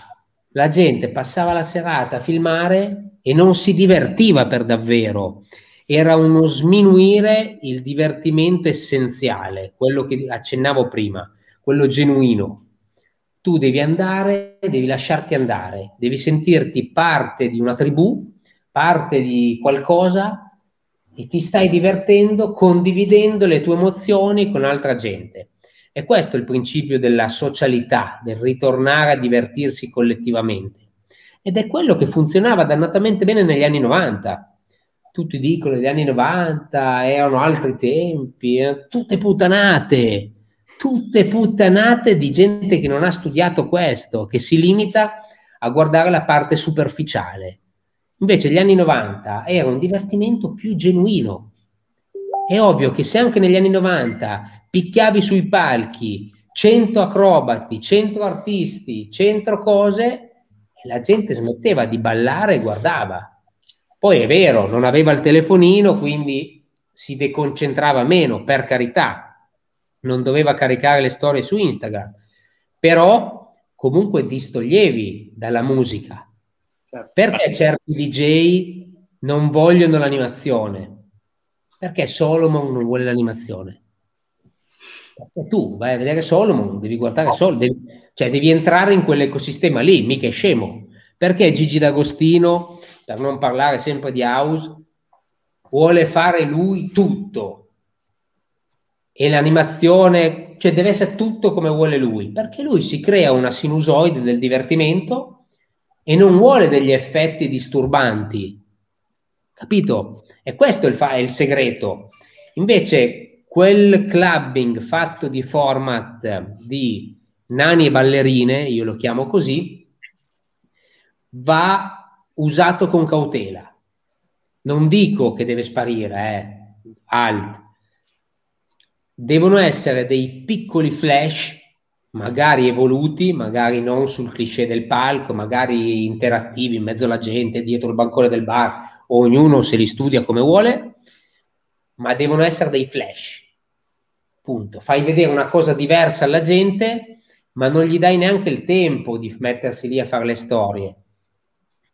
la gente passava la serata a filmare e non si divertiva per davvero. Era uno sminuire il divertimento essenziale, quello che accennavo prima, quello genuino. Tu devi andare, devi lasciarti andare, devi sentirti parte di una tribù, parte di qualcosa e ti stai divertendo condividendo le tue emozioni con altra gente. E questo è il principio della socialità, del ritornare a divertirsi collettivamente. Ed è quello che funzionava dannatamente bene negli anni 90. Tutti dicono che gli anni 90 erano altri tempi, eh, tutte puttanate, tutte puttanate di gente che non ha studiato questo, che si limita a guardare la parte superficiale. Invece gli anni 90 era un divertimento più genuino. È ovvio che se anche negli anni 90 picchiavi sui palchi 100 acrobati, 100 artisti, 100 cose, la gente smetteva di ballare e guardava. Poi è vero, non aveva il telefonino, quindi si deconcentrava meno, per carità, non doveva caricare le storie su Instagram, però comunque distoglievi dalla musica. Certo. Perché certi DJ non vogliono l'animazione? Perché Solomon non vuole l'animazione? Perché tu vai a vedere Solomon, devi guardare Solomon, devi, cioè devi entrare in quell'ecosistema lì, mica è scemo. Perché Gigi D'Agostino, per non parlare sempre di house, vuole fare lui tutto? E l'animazione, cioè deve essere tutto come vuole lui, perché lui si crea una sinusoide del divertimento e non vuole degli effetti disturbanti. Capito? E questo è il, fa- è il segreto. Invece, quel clubbing fatto di format di nani e ballerine, io lo chiamo così, va usato con cautela. Non dico che deve sparire, eh, alt. Devono essere dei piccoli flash, magari evoluti, magari non sul cliché del palco, magari interattivi in mezzo alla gente, dietro il bancone del bar, ognuno se li studia come vuole, ma devono essere dei flash. Punto. Fai vedere una cosa diversa alla gente, ma non gli dai neanche il tempo di mettersi lì a fare le storie.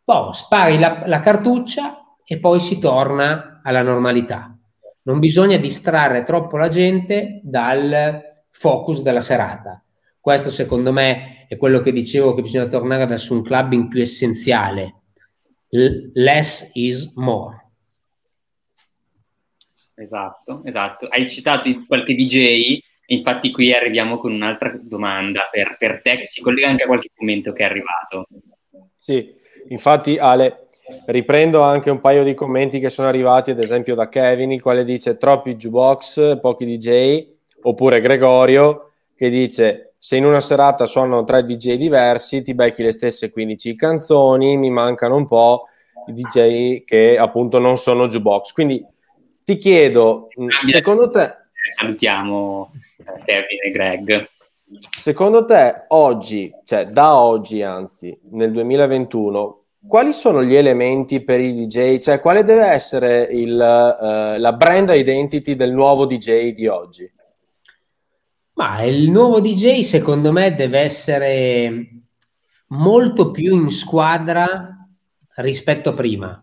Poi spari la, la cartuccia e poi si torna alla normalità. Non bisogna distrarre troppo la gente dal focus della serata. Questo secondo me è quello che dicevo che bisogna tornare verso un clubbing più essenziale. L- less is more. Esatto, esatto. Hai citato qualche DJ, infatti qui arriviamo con un'altra domanda per, per te che si collega anche a qualche commento che è arrivato. Sì, Infatti, Ale, riprendo anche un paio di commenti che sono arrivati, ad esempio da Kevin, il quale dice troppi jukebox, pochi DJ, oppure Gregorio che dice se in una serata suonano tre DJ diversi, ti becchi le stesse 15 canzoni, mi mancano un po' i DJ che appunto non sono jukebox. Quindi ti chiedo, secondo te... Salutiamo Kevin e Greg. Secondo te oggi, cioè da oggi anzi, nel 2021, quali sono gli elementi per i DJ? Cioè quale deve essere il, uh, la brand identity del nuovo DJ di oggi? Ma il nuovo DJ secondo me deve essere molto più in squadra rispetto a prima.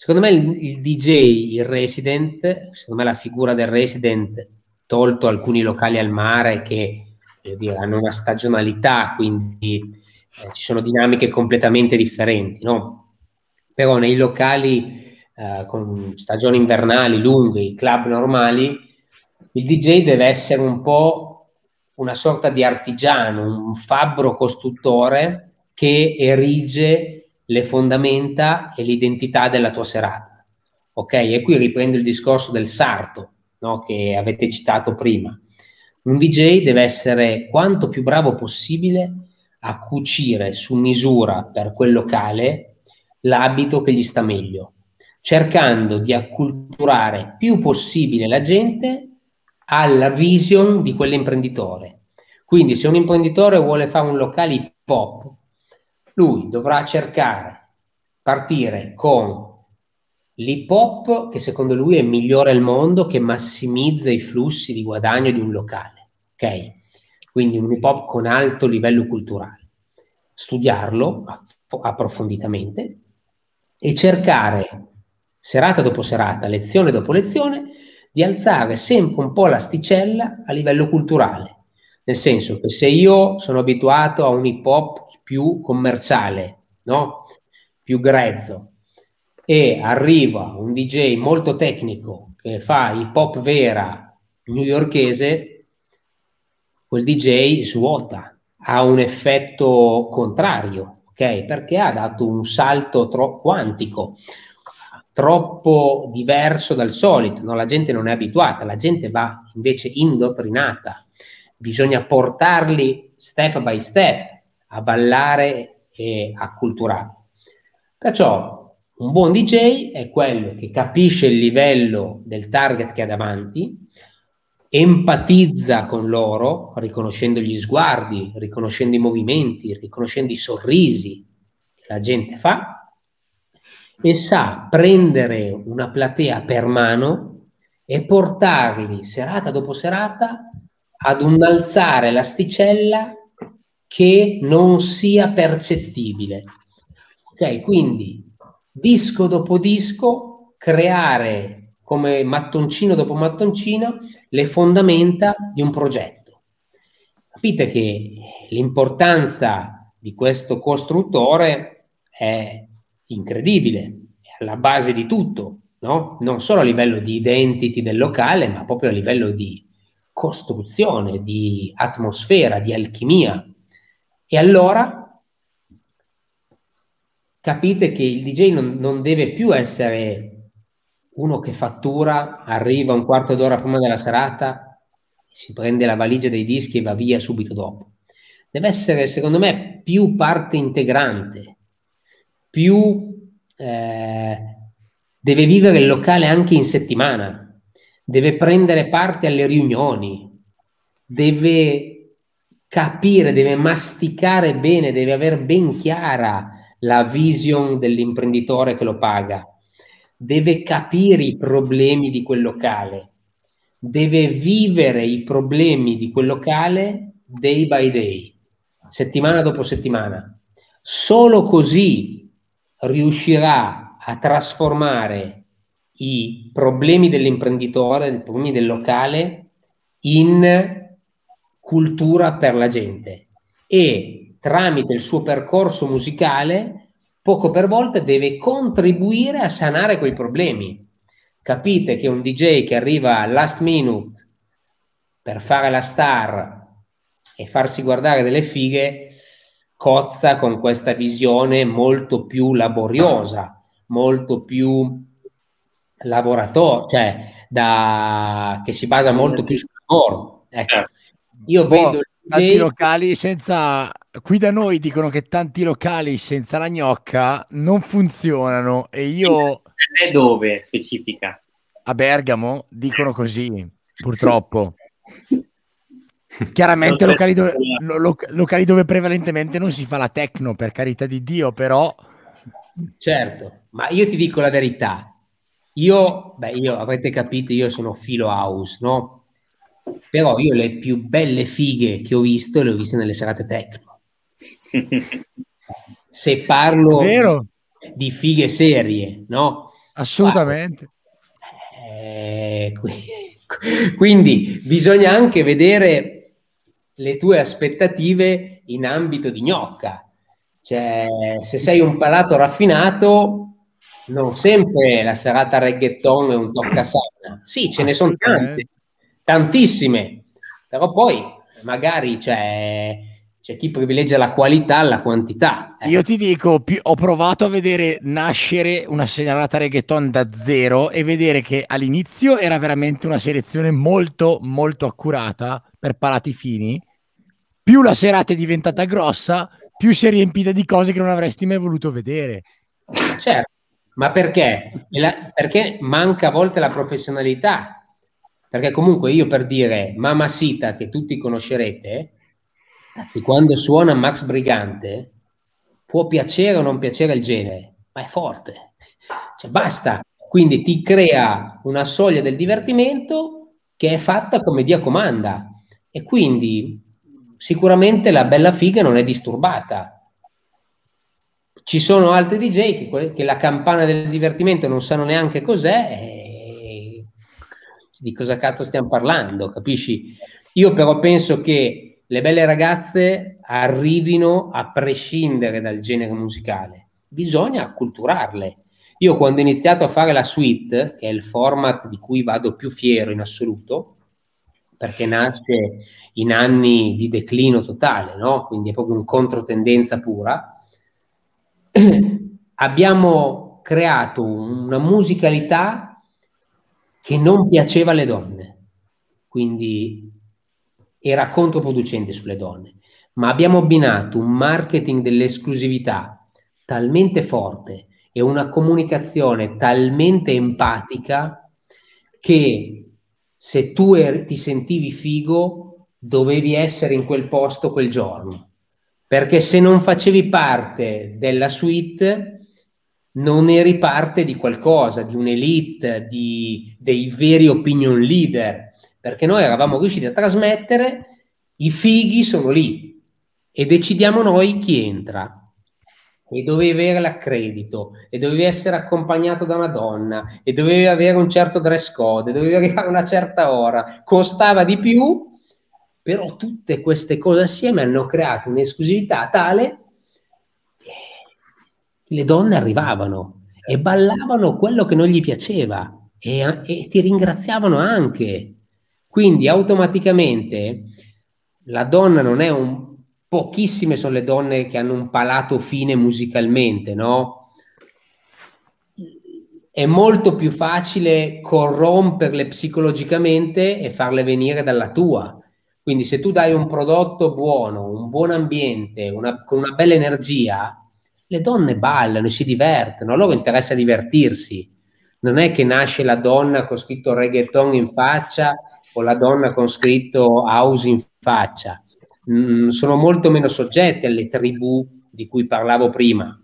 Secondo me il, il DJ, il resident, secondo me la figura del resident, tolto alcuni locali al mare che dire, hanno una stagionalità, quindi eh, ci sono dinamiche completamente differenti, no? Però nei locali eh, con stagioni invernali lunghe, i club normali, il DJ deve essere un po' una sorta di artigiano, un fabbro costruttore che erige le fondamenta e l'identità della tua serata. Ok? E qui riprendo il discorso del sarto no? che avete citato prima. Un DJ deve essere quanto più bravo possibile a cucire su misura per quel locale l'abito che gli sta meglio, cercando di acculturare più possibile la gente alla vision di quell'imprenditore. Quindi se un imprenditore vuole fare un locale hip hop, lui dovrà cercare, partire con l'hip hop che secondo lui è migliore al mondo, che massimizza i flussi di guadagno di un locale. Ok? Quindi un hip hop con alto livello culturale. Studiarlo approfonditamente e cercare serata dopo serata, lezione dopo lezione, di alzare sempre un po' l'asticella a livello culturale. Nel senso che se io sono abituato a un hip hop più commerciale, no? più grezzo, e arriva un DJ molto tecnico che fa hip hop vera newyorchese, quel DJ svuota, ha un effetto contrario, ok? Perché ha dato un salto troppo quantico, troppo diverso dal solito, no? la gente non è abituata, la gente va invece indottrinata, bisogna portarli step by step a ballare e a culturare. Perciò un buon DJ è quello che capisce il livello del target che ha davanti, empatizza con loro, riconoscendo gli sguardi, riconoscendo i movimenti, riconoscendo i sorrisi che la gente fa e sa prendere una platea per mano e portarli serata dopo serata ad innalzare l'asticella che non sia percettibile. Ok, quindi disco dopo disco, creare come mattoncino dopo mattoncino le fondamenta di un progetto. Capite che l'importanza di questo costruttore è incredibile, è alla base di tutto, no? non solo a livello di identity del locale, ma proprio a livello di costruzione, di atmosfera, di alchimia. E allora capite che il DJ non, non deve più essere uno che fattura, arriva un quarto d'ora prima della serata, si prende la valigia dei dischi e va via subito dopo. Deve essere, secondo me, più parte integrante, più eh, deve vivere il locale anche in settimana, deve prendere parte alle riunioni, deve capire, deve masticare bene, deve avere ben chiara la vision dell'imprenditore che lo paga, deve capire i problemi di quel locale, deve vivere i problemi di quel locale day by day, settimana dopo settimana. Solo così riuscirà a trasformare i problemi dell'imprenditore, i problemi del locale in cultura per la gente e tramite il suo percorso musicale, poco per volta deve contribuire a sanare quei problemi. Capite che un DJ che arriva last minute per fare la star e farsi guardare delle fighe cozza con questa visione molto più laboriosa, molto più laboratorio, cioè da, che si basa molto più sul lavoro. Ecco. Certo. Io boh, vedo tanti locali senza qui da noi dicono che tanti locali senza la gnocca non funzionano e io e dove specifica a Bergamo dicono così purtroppo chiaramente locali dove, lo, locali dove prevalentemente non si fa la techno per carità di Dio però certo ma io ti dico la verità io beh io avrete capito io sono filo house no però io le più belle fighe che ho visto le ho viste nelle serate techno. Se parlo di fighe serie, no? Assolutamente. Eh, quindi bisogna anche vedere le tue aspettative in ambito di gnocca. Cioè, se sei un palato raffinato, non sempre la serata reggaeton è un toccasana. Sì, ce ne sono tante tantissime, però poi magari c'è, c'è chi privilegia la qualità alla quantità. Eh. Io ti dico, ho provato a vedere nascere una segnalata reggaeton da zero e vedere che all'inizio era veramente una selezione molto, molto accurata per palati fini. Più la serata è diventata grossa, più si è riempita di cose che non avresti mai voluto vedere. Certo, ma perché? Perché manca a volte la professionalità perché comunque io per dire Mamma Sita, che tutti conoscerete, anzi, quando suona Max Brigante, può piacere o non piacere il genere, ma è forte. Cioè, basta. Quindi ti crea una soglia del divertimento che è fatta come Dio comanda. E quindi sicuramente la bella figa non è disturbata. Ci sono altri DJ che, che la campana del divertimento non sanno neanche cos'è di cosa cazzo stiamo parlando, capisci? Io però penso che le belle ragazze arrivino a prescindere dal genere musicale, bisogna acculturarle. Io quando ho iniziato a fare la suite, che è il format di cui vado più fiero in assoluto, perché nasce in anni di declino totale, no? quindi è proprio un controtendenza pura, abbiamo creato una musicalità che non piaceva alle donne, quindi era controproducente sulle donne, ma abbiamo abbinato un marketing dell'esclusività talmente forte e una comunicazione talmente empatica che se tu eri, ti sentivi figo dovevi essere in quel posto quel giorno, perché se non facevi parte della suite non eri parte di qualcosa, di un'elite, di, dei veri opinion leader, perché noi eravamo riusciti a trasmettere i fighi sono lì, e decidiamo noi chi entra. E dovevi avere l'accredito, e dovevi essere accompagnato da una donna, e dovevi avere un certo dress code, dovevi arrivare a una certa ora, costava di più, però tutte queste cose assieme hanno creato un'esclusività tale che le donne arrivavano e ballavano quello che non gli piaceva e, e ti ringraziavano anche. Quindi automaticamente la donna non è un... Pochissime sono le donne che hanno un palato fine musicalmente, no? È molto più facile corromperle psicologicamente e farle venire dalla tua. Quindi se tu dai un prodotto buono, un buon ambiente, una, con una bella energia, le donne ballano e si divertono, a loro interessa divertirsi. Non è che nasce la donna con scritto reggaeton in faccia o la donna con scritto house in faccia. Mm, sono molto meno soggetti alle tribù di cui parlavo prima.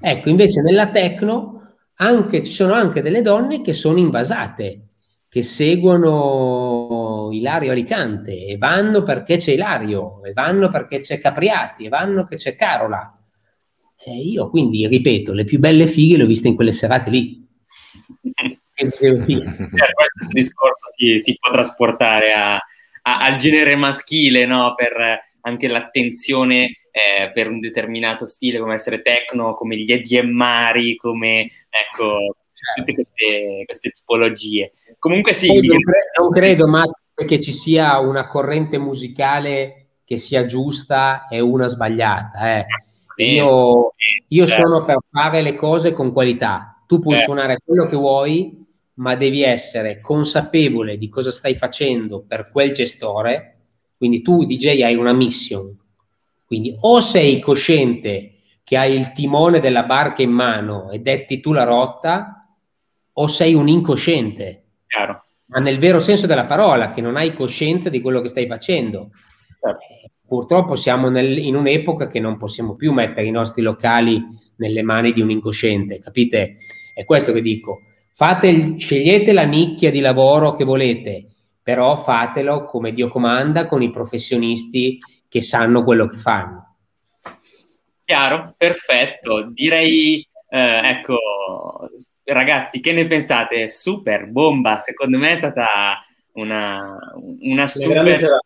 Ecco, invece nella techno anche, ci sono anche delle donne che sono invasate, che seguono Ilario Alicante e vanno perché c'è Ilario, e vanno perché c'è Capriati, e vanno perché c'è Carola. E io quindi, ripeto, le più belle fighe le ho viste in quelle serate lì. questo discorso si, si, può trasportare a, a, al genere maschile, no? per anche l'attenzione eh, per un determinato stile, come essere techno, come gli EDMari, come ecco, tutte queste, queste tipologie. Comunque sì. Non, credo, non credo, Matt, che ci sia una corrente musicale che sia giusta e una sbagliata. Eh. Io, io certo. sono per fare le cose con qualità. Tu puoi certo. suonare quello che vuoi, ma devi essere consapevole di cosa stai facendo per quel gestore. Quindi tu, DJ, hai una mission. Quindi o sei cosciente che hai il timone della barca in mano e detti tu la rotta, o sei un incosciente. Chiaro. Ma nel vero senso della parola, che non hai coscienza di quello che stai facendo. Certo. Purtroppo siamo nel, in un'epoca che non possiamo più mettere i nostri locali nelle mani di un incosciente, capite? È questo che dico. Fate, scegliete la nicchia di lavoro che volete, però fatelo come Dio comanda con i professionisti che sanno quello che fanno. Chiaro, perfetto. Direi, eh, ecco, ragazzi, che ne pensate? Super, bomba, secondo me è stata una, una super...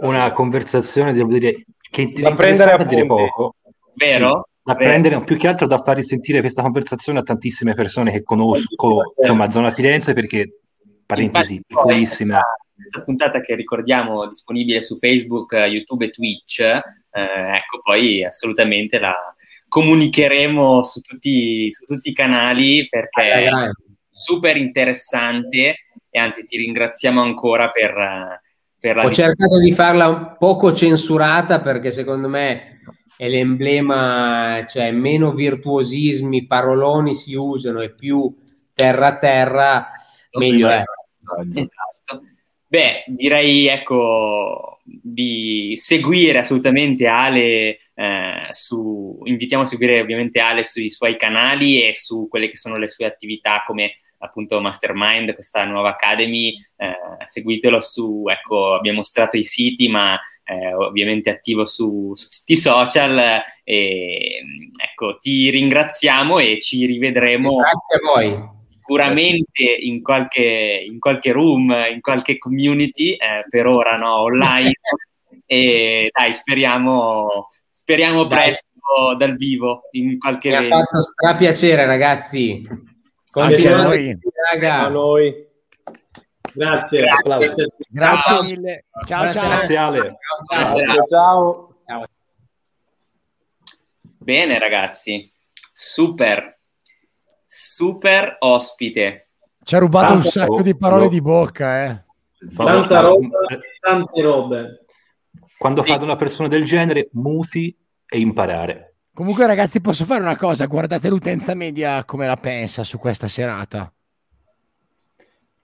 Una conversazione, devo dire, che da prendere a dire poco. Vero? Sì, da prendere, più che altro da far risentire questa conversazione a tantissime persone che conosco, insomma, zona Firenze, perché, parentesi, Infatti, piccolissima. Questa puntata che ricordiamo disponibile su Facebook, YouTube e Twitch, eh, ecco, poi assolutamente la, comunicheremo su tutti, su tutti i canali perché è super interessante e anzi ti ringraziamo ancora per, per la... Ho cercato di farla un poco censurata perché secondo me è l'emblema, cioè meno virtuosismi, paroloni si usano e più terra a terra, meglio è. Esatto. Beh, direi ecco di seguire assolutamente Ale eh, su, invitiamo a seguire ovviamente Ale sui suoi canali e su quelle che sono le sue attività come appunto Mastermind, questa nuova Academy, eh, seguitelo su, ecco, abbiamo mostrato i siti, ma eh, ovviamente attivo su, su, tutti i social e ecco, ti ringraziamo e ci rivedremo. Grazie a voi sicuramente in qualche, in qualche room, in qualche community, eh, per ora no, online. e dai, speriamo, speriamo dai. presto dal vivo in qualche Mi ha fatto strapiacere, ragazzi. Anche a noi. A noi. Grazie. Grazie, Grazie mille. Ciao, ciao. Grazie Ale. Ciao. ciao. ciao. ciao. Bene ragazzi, super super ospite. Ci ha rubato Tanta un sacco roba. di parole di bocca, eh. Tanta roba, tante robe. Quando sì. fate una persona del genere, muti e imparare. Comunque, ragazzi, posso fare una cosa? Guardate l'utenza media come la pensa su questa serata.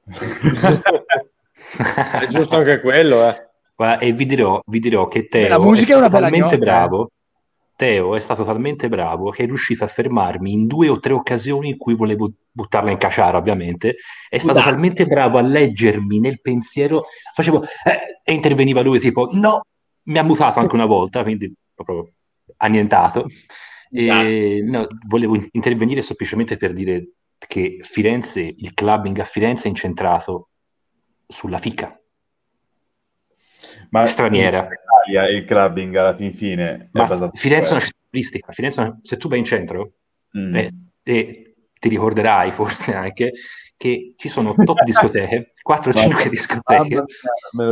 è giusto anche quello, eh. Guarda, e vi dirò, vi dirò che Teo la musica è, è una talmente eh. bravo. Teo è stato talmente bravo che è riuscito a fermarmi in due o tre occasioni in cui volevo buttarla in caciara, ovviamente. È stato Scusate. talmente bravo a leggermi nel pensiero, facevo eh, e interveniva lui tipo no, mi ha mutato anche una volta, quindi proprio annientato. Esatto. E, no, volevo intervenire semplicemente per dire che Firenze, il clubbing a Firenze è incentrato sulla fica. Ma straniera. Italia il clubbing alla fin fine Ma Firenze è una città turistica. Firenze, se tu vai in centro mm. eh, e ti ricorderai forse anche che ci sono top discoteche, 4-5 discoteche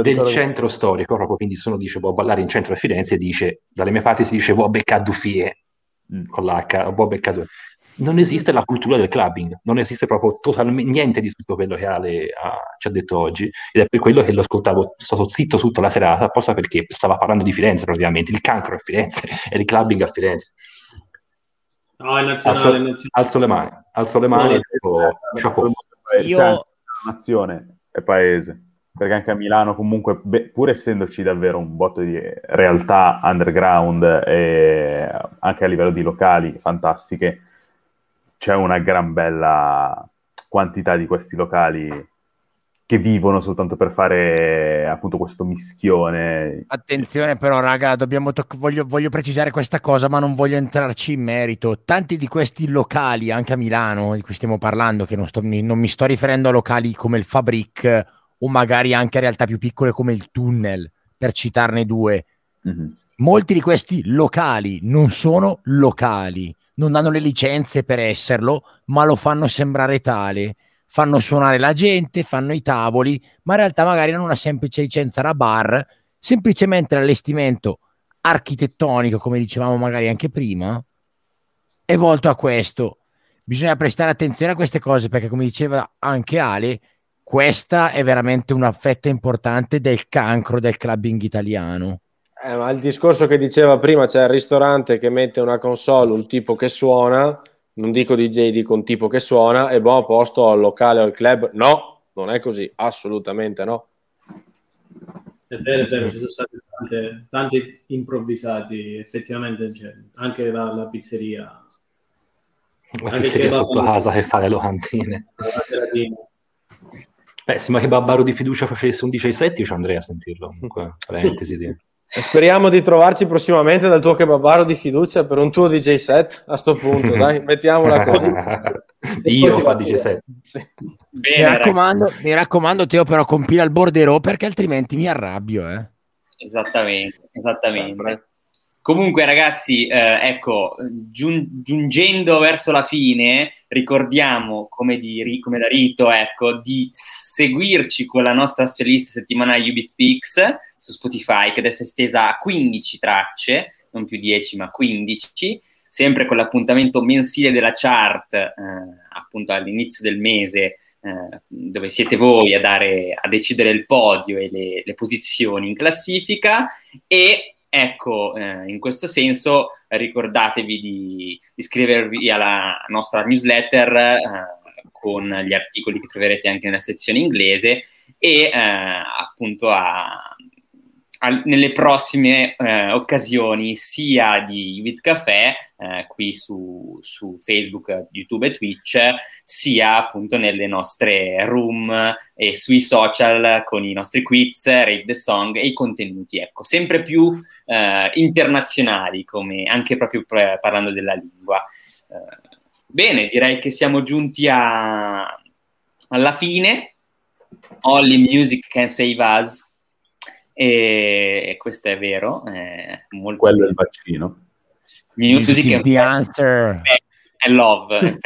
del centro storico, proprio quindi se uno dice vuoi ballare in centro a Firenze, dice, dalle mie parti si dice vuoi beccare Dufie, mm. con l'H, vuoi beccare non esiste la cultura del clubbing, non esiste proprio totalmente niente di tutto quello che Ale ha, ci ha detto oggi ed è per quello che lo ascoltavo, sono stato zitto tutta la serata, apposta perché stava parlando di Firenze praticamente, il cancro a Firenze e il clubbing a Firenze. No, è nazionale, alzo, nazionale. alzo le mani, alzo le mani no, e dico, Io... Nazione è paese, perché anche a Milano comunque, beh, pur essendoci davvero un botto di realtà underground e anche a livello di locali fantastiche, c'è una gran bella quantità di questi locali che vivono soltanto per fare appunto questo mischione. Attenzione però raga, to- voglio, voglio, precisare questa cosa ma non voglio entrarci in merito. Tanti di questi locali, anche a Milano, di cui stiamo parlando, che non, sto, non mi sto riferendo a locali come il Fabric o magari anche a realtà più piccole come il Tunnel, per citarne due. Mm-hmm. Molti di questi locali non sono locali, non hanno le licenze per esserlo, ma lo fanno sembrare tale. Fanno suonare la gente, fanno i tavoli, ma in realtà magari hanno una semplice licenza da bar, semplicemente l'allestimento architettonico, come dicevamo magari anche prima, è volto a questo. Bisogna prestare attenzione a queste cose perché, come diceva anche Ale, questa è veramente una fetta importante del cancro del clubbing italiano. Eh, ma il discorso che diceva prima, c'è il ristorante che mette una console, un tipo che suona, non dico DJ, dico un tipo che suona, e buon posto al locale o al club. No, non è così, assolutamente no. È vero, è vero, ci sono stati tante, tanti improvvisati, effettivamente, cioè, anche la, la pizzeria. La anche pizzeria sotto casa che fa le locandine. Beh, sembra che Babbaro di fiducia facesse un 17, io ci andrei a sentirlo. Comunque, parentesi. Di... Speriamo di trovarci prossimamente dal tuo kebabaro di fiducia per un tuo DJ set a sto punto, dai, mettiamola così. Io fa DJ set. Sì. Bene, mi, raccomando, mi raccomando, Teo, però compila il borderò perché altrimenti mi arrabbio. Eh. Esattamente, esattamente. Sempre. Comunque, ragazzi, eh, ecco, giun- giungendo verso la fine, ricordiamo, come, di, come da rito, ecco, di seguirci con la nostra playlist settimanale Ubit Pix su Spotify, che adesso è estesa a 15 tracce, non più 10, ma 15, sempre con l'appuntamento mensile della chart, eh, appunto all'inizio del mese, eh, dove siete voi a, dare, a decidere il podio e le, le posizioni in classifica, e Ecco, eh, in questo senso ricordatevi di iscrivervi alla nostra newsletter eh, con gli articoli che troverete anche nella sezione inglese e eh, appunto a, a, nelle prossime eh, occasioni sia di With Café eh, qui su, su, Facebook, YouTube e Twitch, sia appunto nelle nostre room e sui social con i nostri quiz, Rave the Song e i contenuti, ecco, sempre più eh, internazionali, come anche proprio pre- parlando della lingua. Eh, bene, direi che siamo giunti a, alla fine. Only music can save us e questo è vero. È molto Quello è il vaccino. Music, is the answer. È love.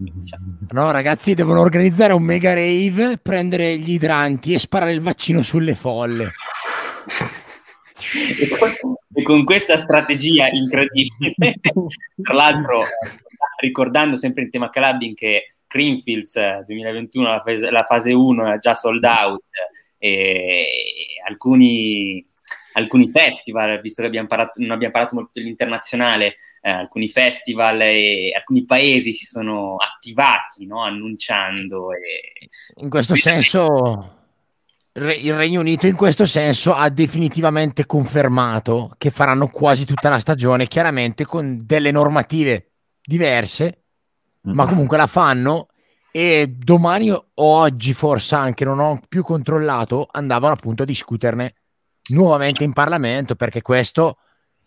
Diciamo. No, ragazzi, devono organizzare un mega rave, prendere gli idranti e sparare il vaccino sulle folle. e con questa strategia incredibile, tra l'altro, ricordando sempre in tema clubbing che Greenfields 2021, la fase, la fase 1 è già sold out e alcuni, alcuni festival, visto che abbiamo parlato, non abbiamo parlato molto dell'internazionale, eh, alcuni festival e alcuni paesi si sono attivati no? annunciando. E... In questo senso il Regno Unito in questo senso ha definitivamente confermato che faranno quasi tutta la stagione, chiaramente con delle normative diverse, mm-hmm. ma comunque la fanno e domani o oggi forse anche non ho più controllato andavano appunto a discuterne nuovamente in Parlamento perché questo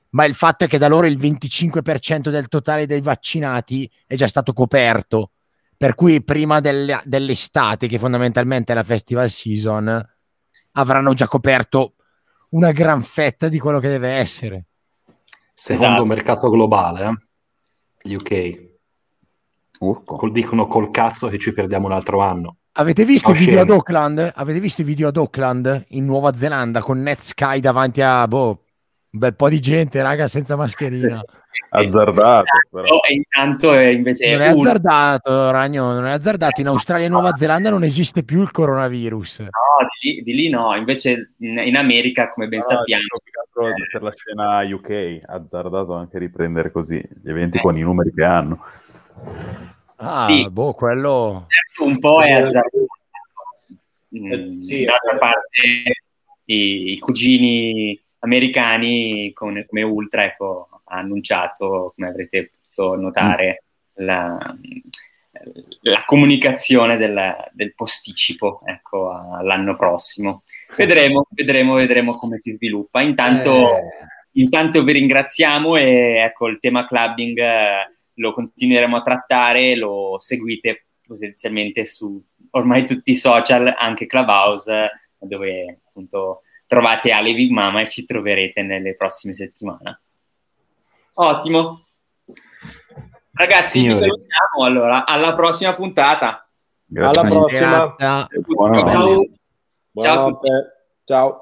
ma il fatto è che da loro il 25% del totale dei vaccinati è già stato coperto per cui prima delle, dell'estate che fondamentalmente è la festival season avranno già coperto una gran fetta di quello che deve essere secondo esatto. mercato globale eh? UK Col, dicono col cazzo che ci perdiamo un altro anno Avete visto, video ad Auckland? Avete visto i video ad Auckland in Nuova Zelanda con Netsky davanti a boh, un bel po' di gente, raga, senza mascherina. azzardato, però. E intanto è invece non è azzardato, Ragno, non è azzardato. In Australia e Nuova Zelanda non esiste più il coronavirus. No, di lì, di lì no. Invece in, America, come ben no, sappiamo, eh... per la scena UK, azzardato anche riprendere così gli eventi eh. con i numeri che hanno. Ah, sì. boh, quello... Certo, un po' è azzardato. Mm, sì, d'altra parte i, i, cugini americani come, come Ultra ecco, ha annunciato, come avrete potuto notare, mm. la, la, comunicazione del, del posticipo ecco, all'anno prossimo. Vedremo, vedremo, vedremo come si sviluppa. Intanto, eh. intanto vi ringraziamo e ecco, il tema clubbing eh, lo continueremo a trattare, lo seguite potenzialmente su ormai tutti i social, anche Clubhouse, dove appunto trovate Ale Big Mama e ci troverete nelle prossime settimane. Ottimo. Ragazzi, Signori. vi salutiamo allora. Alla prossima puntata. Grazie. Alla prossima. Ciao. Ciao. Ciao a tutti. Ciao.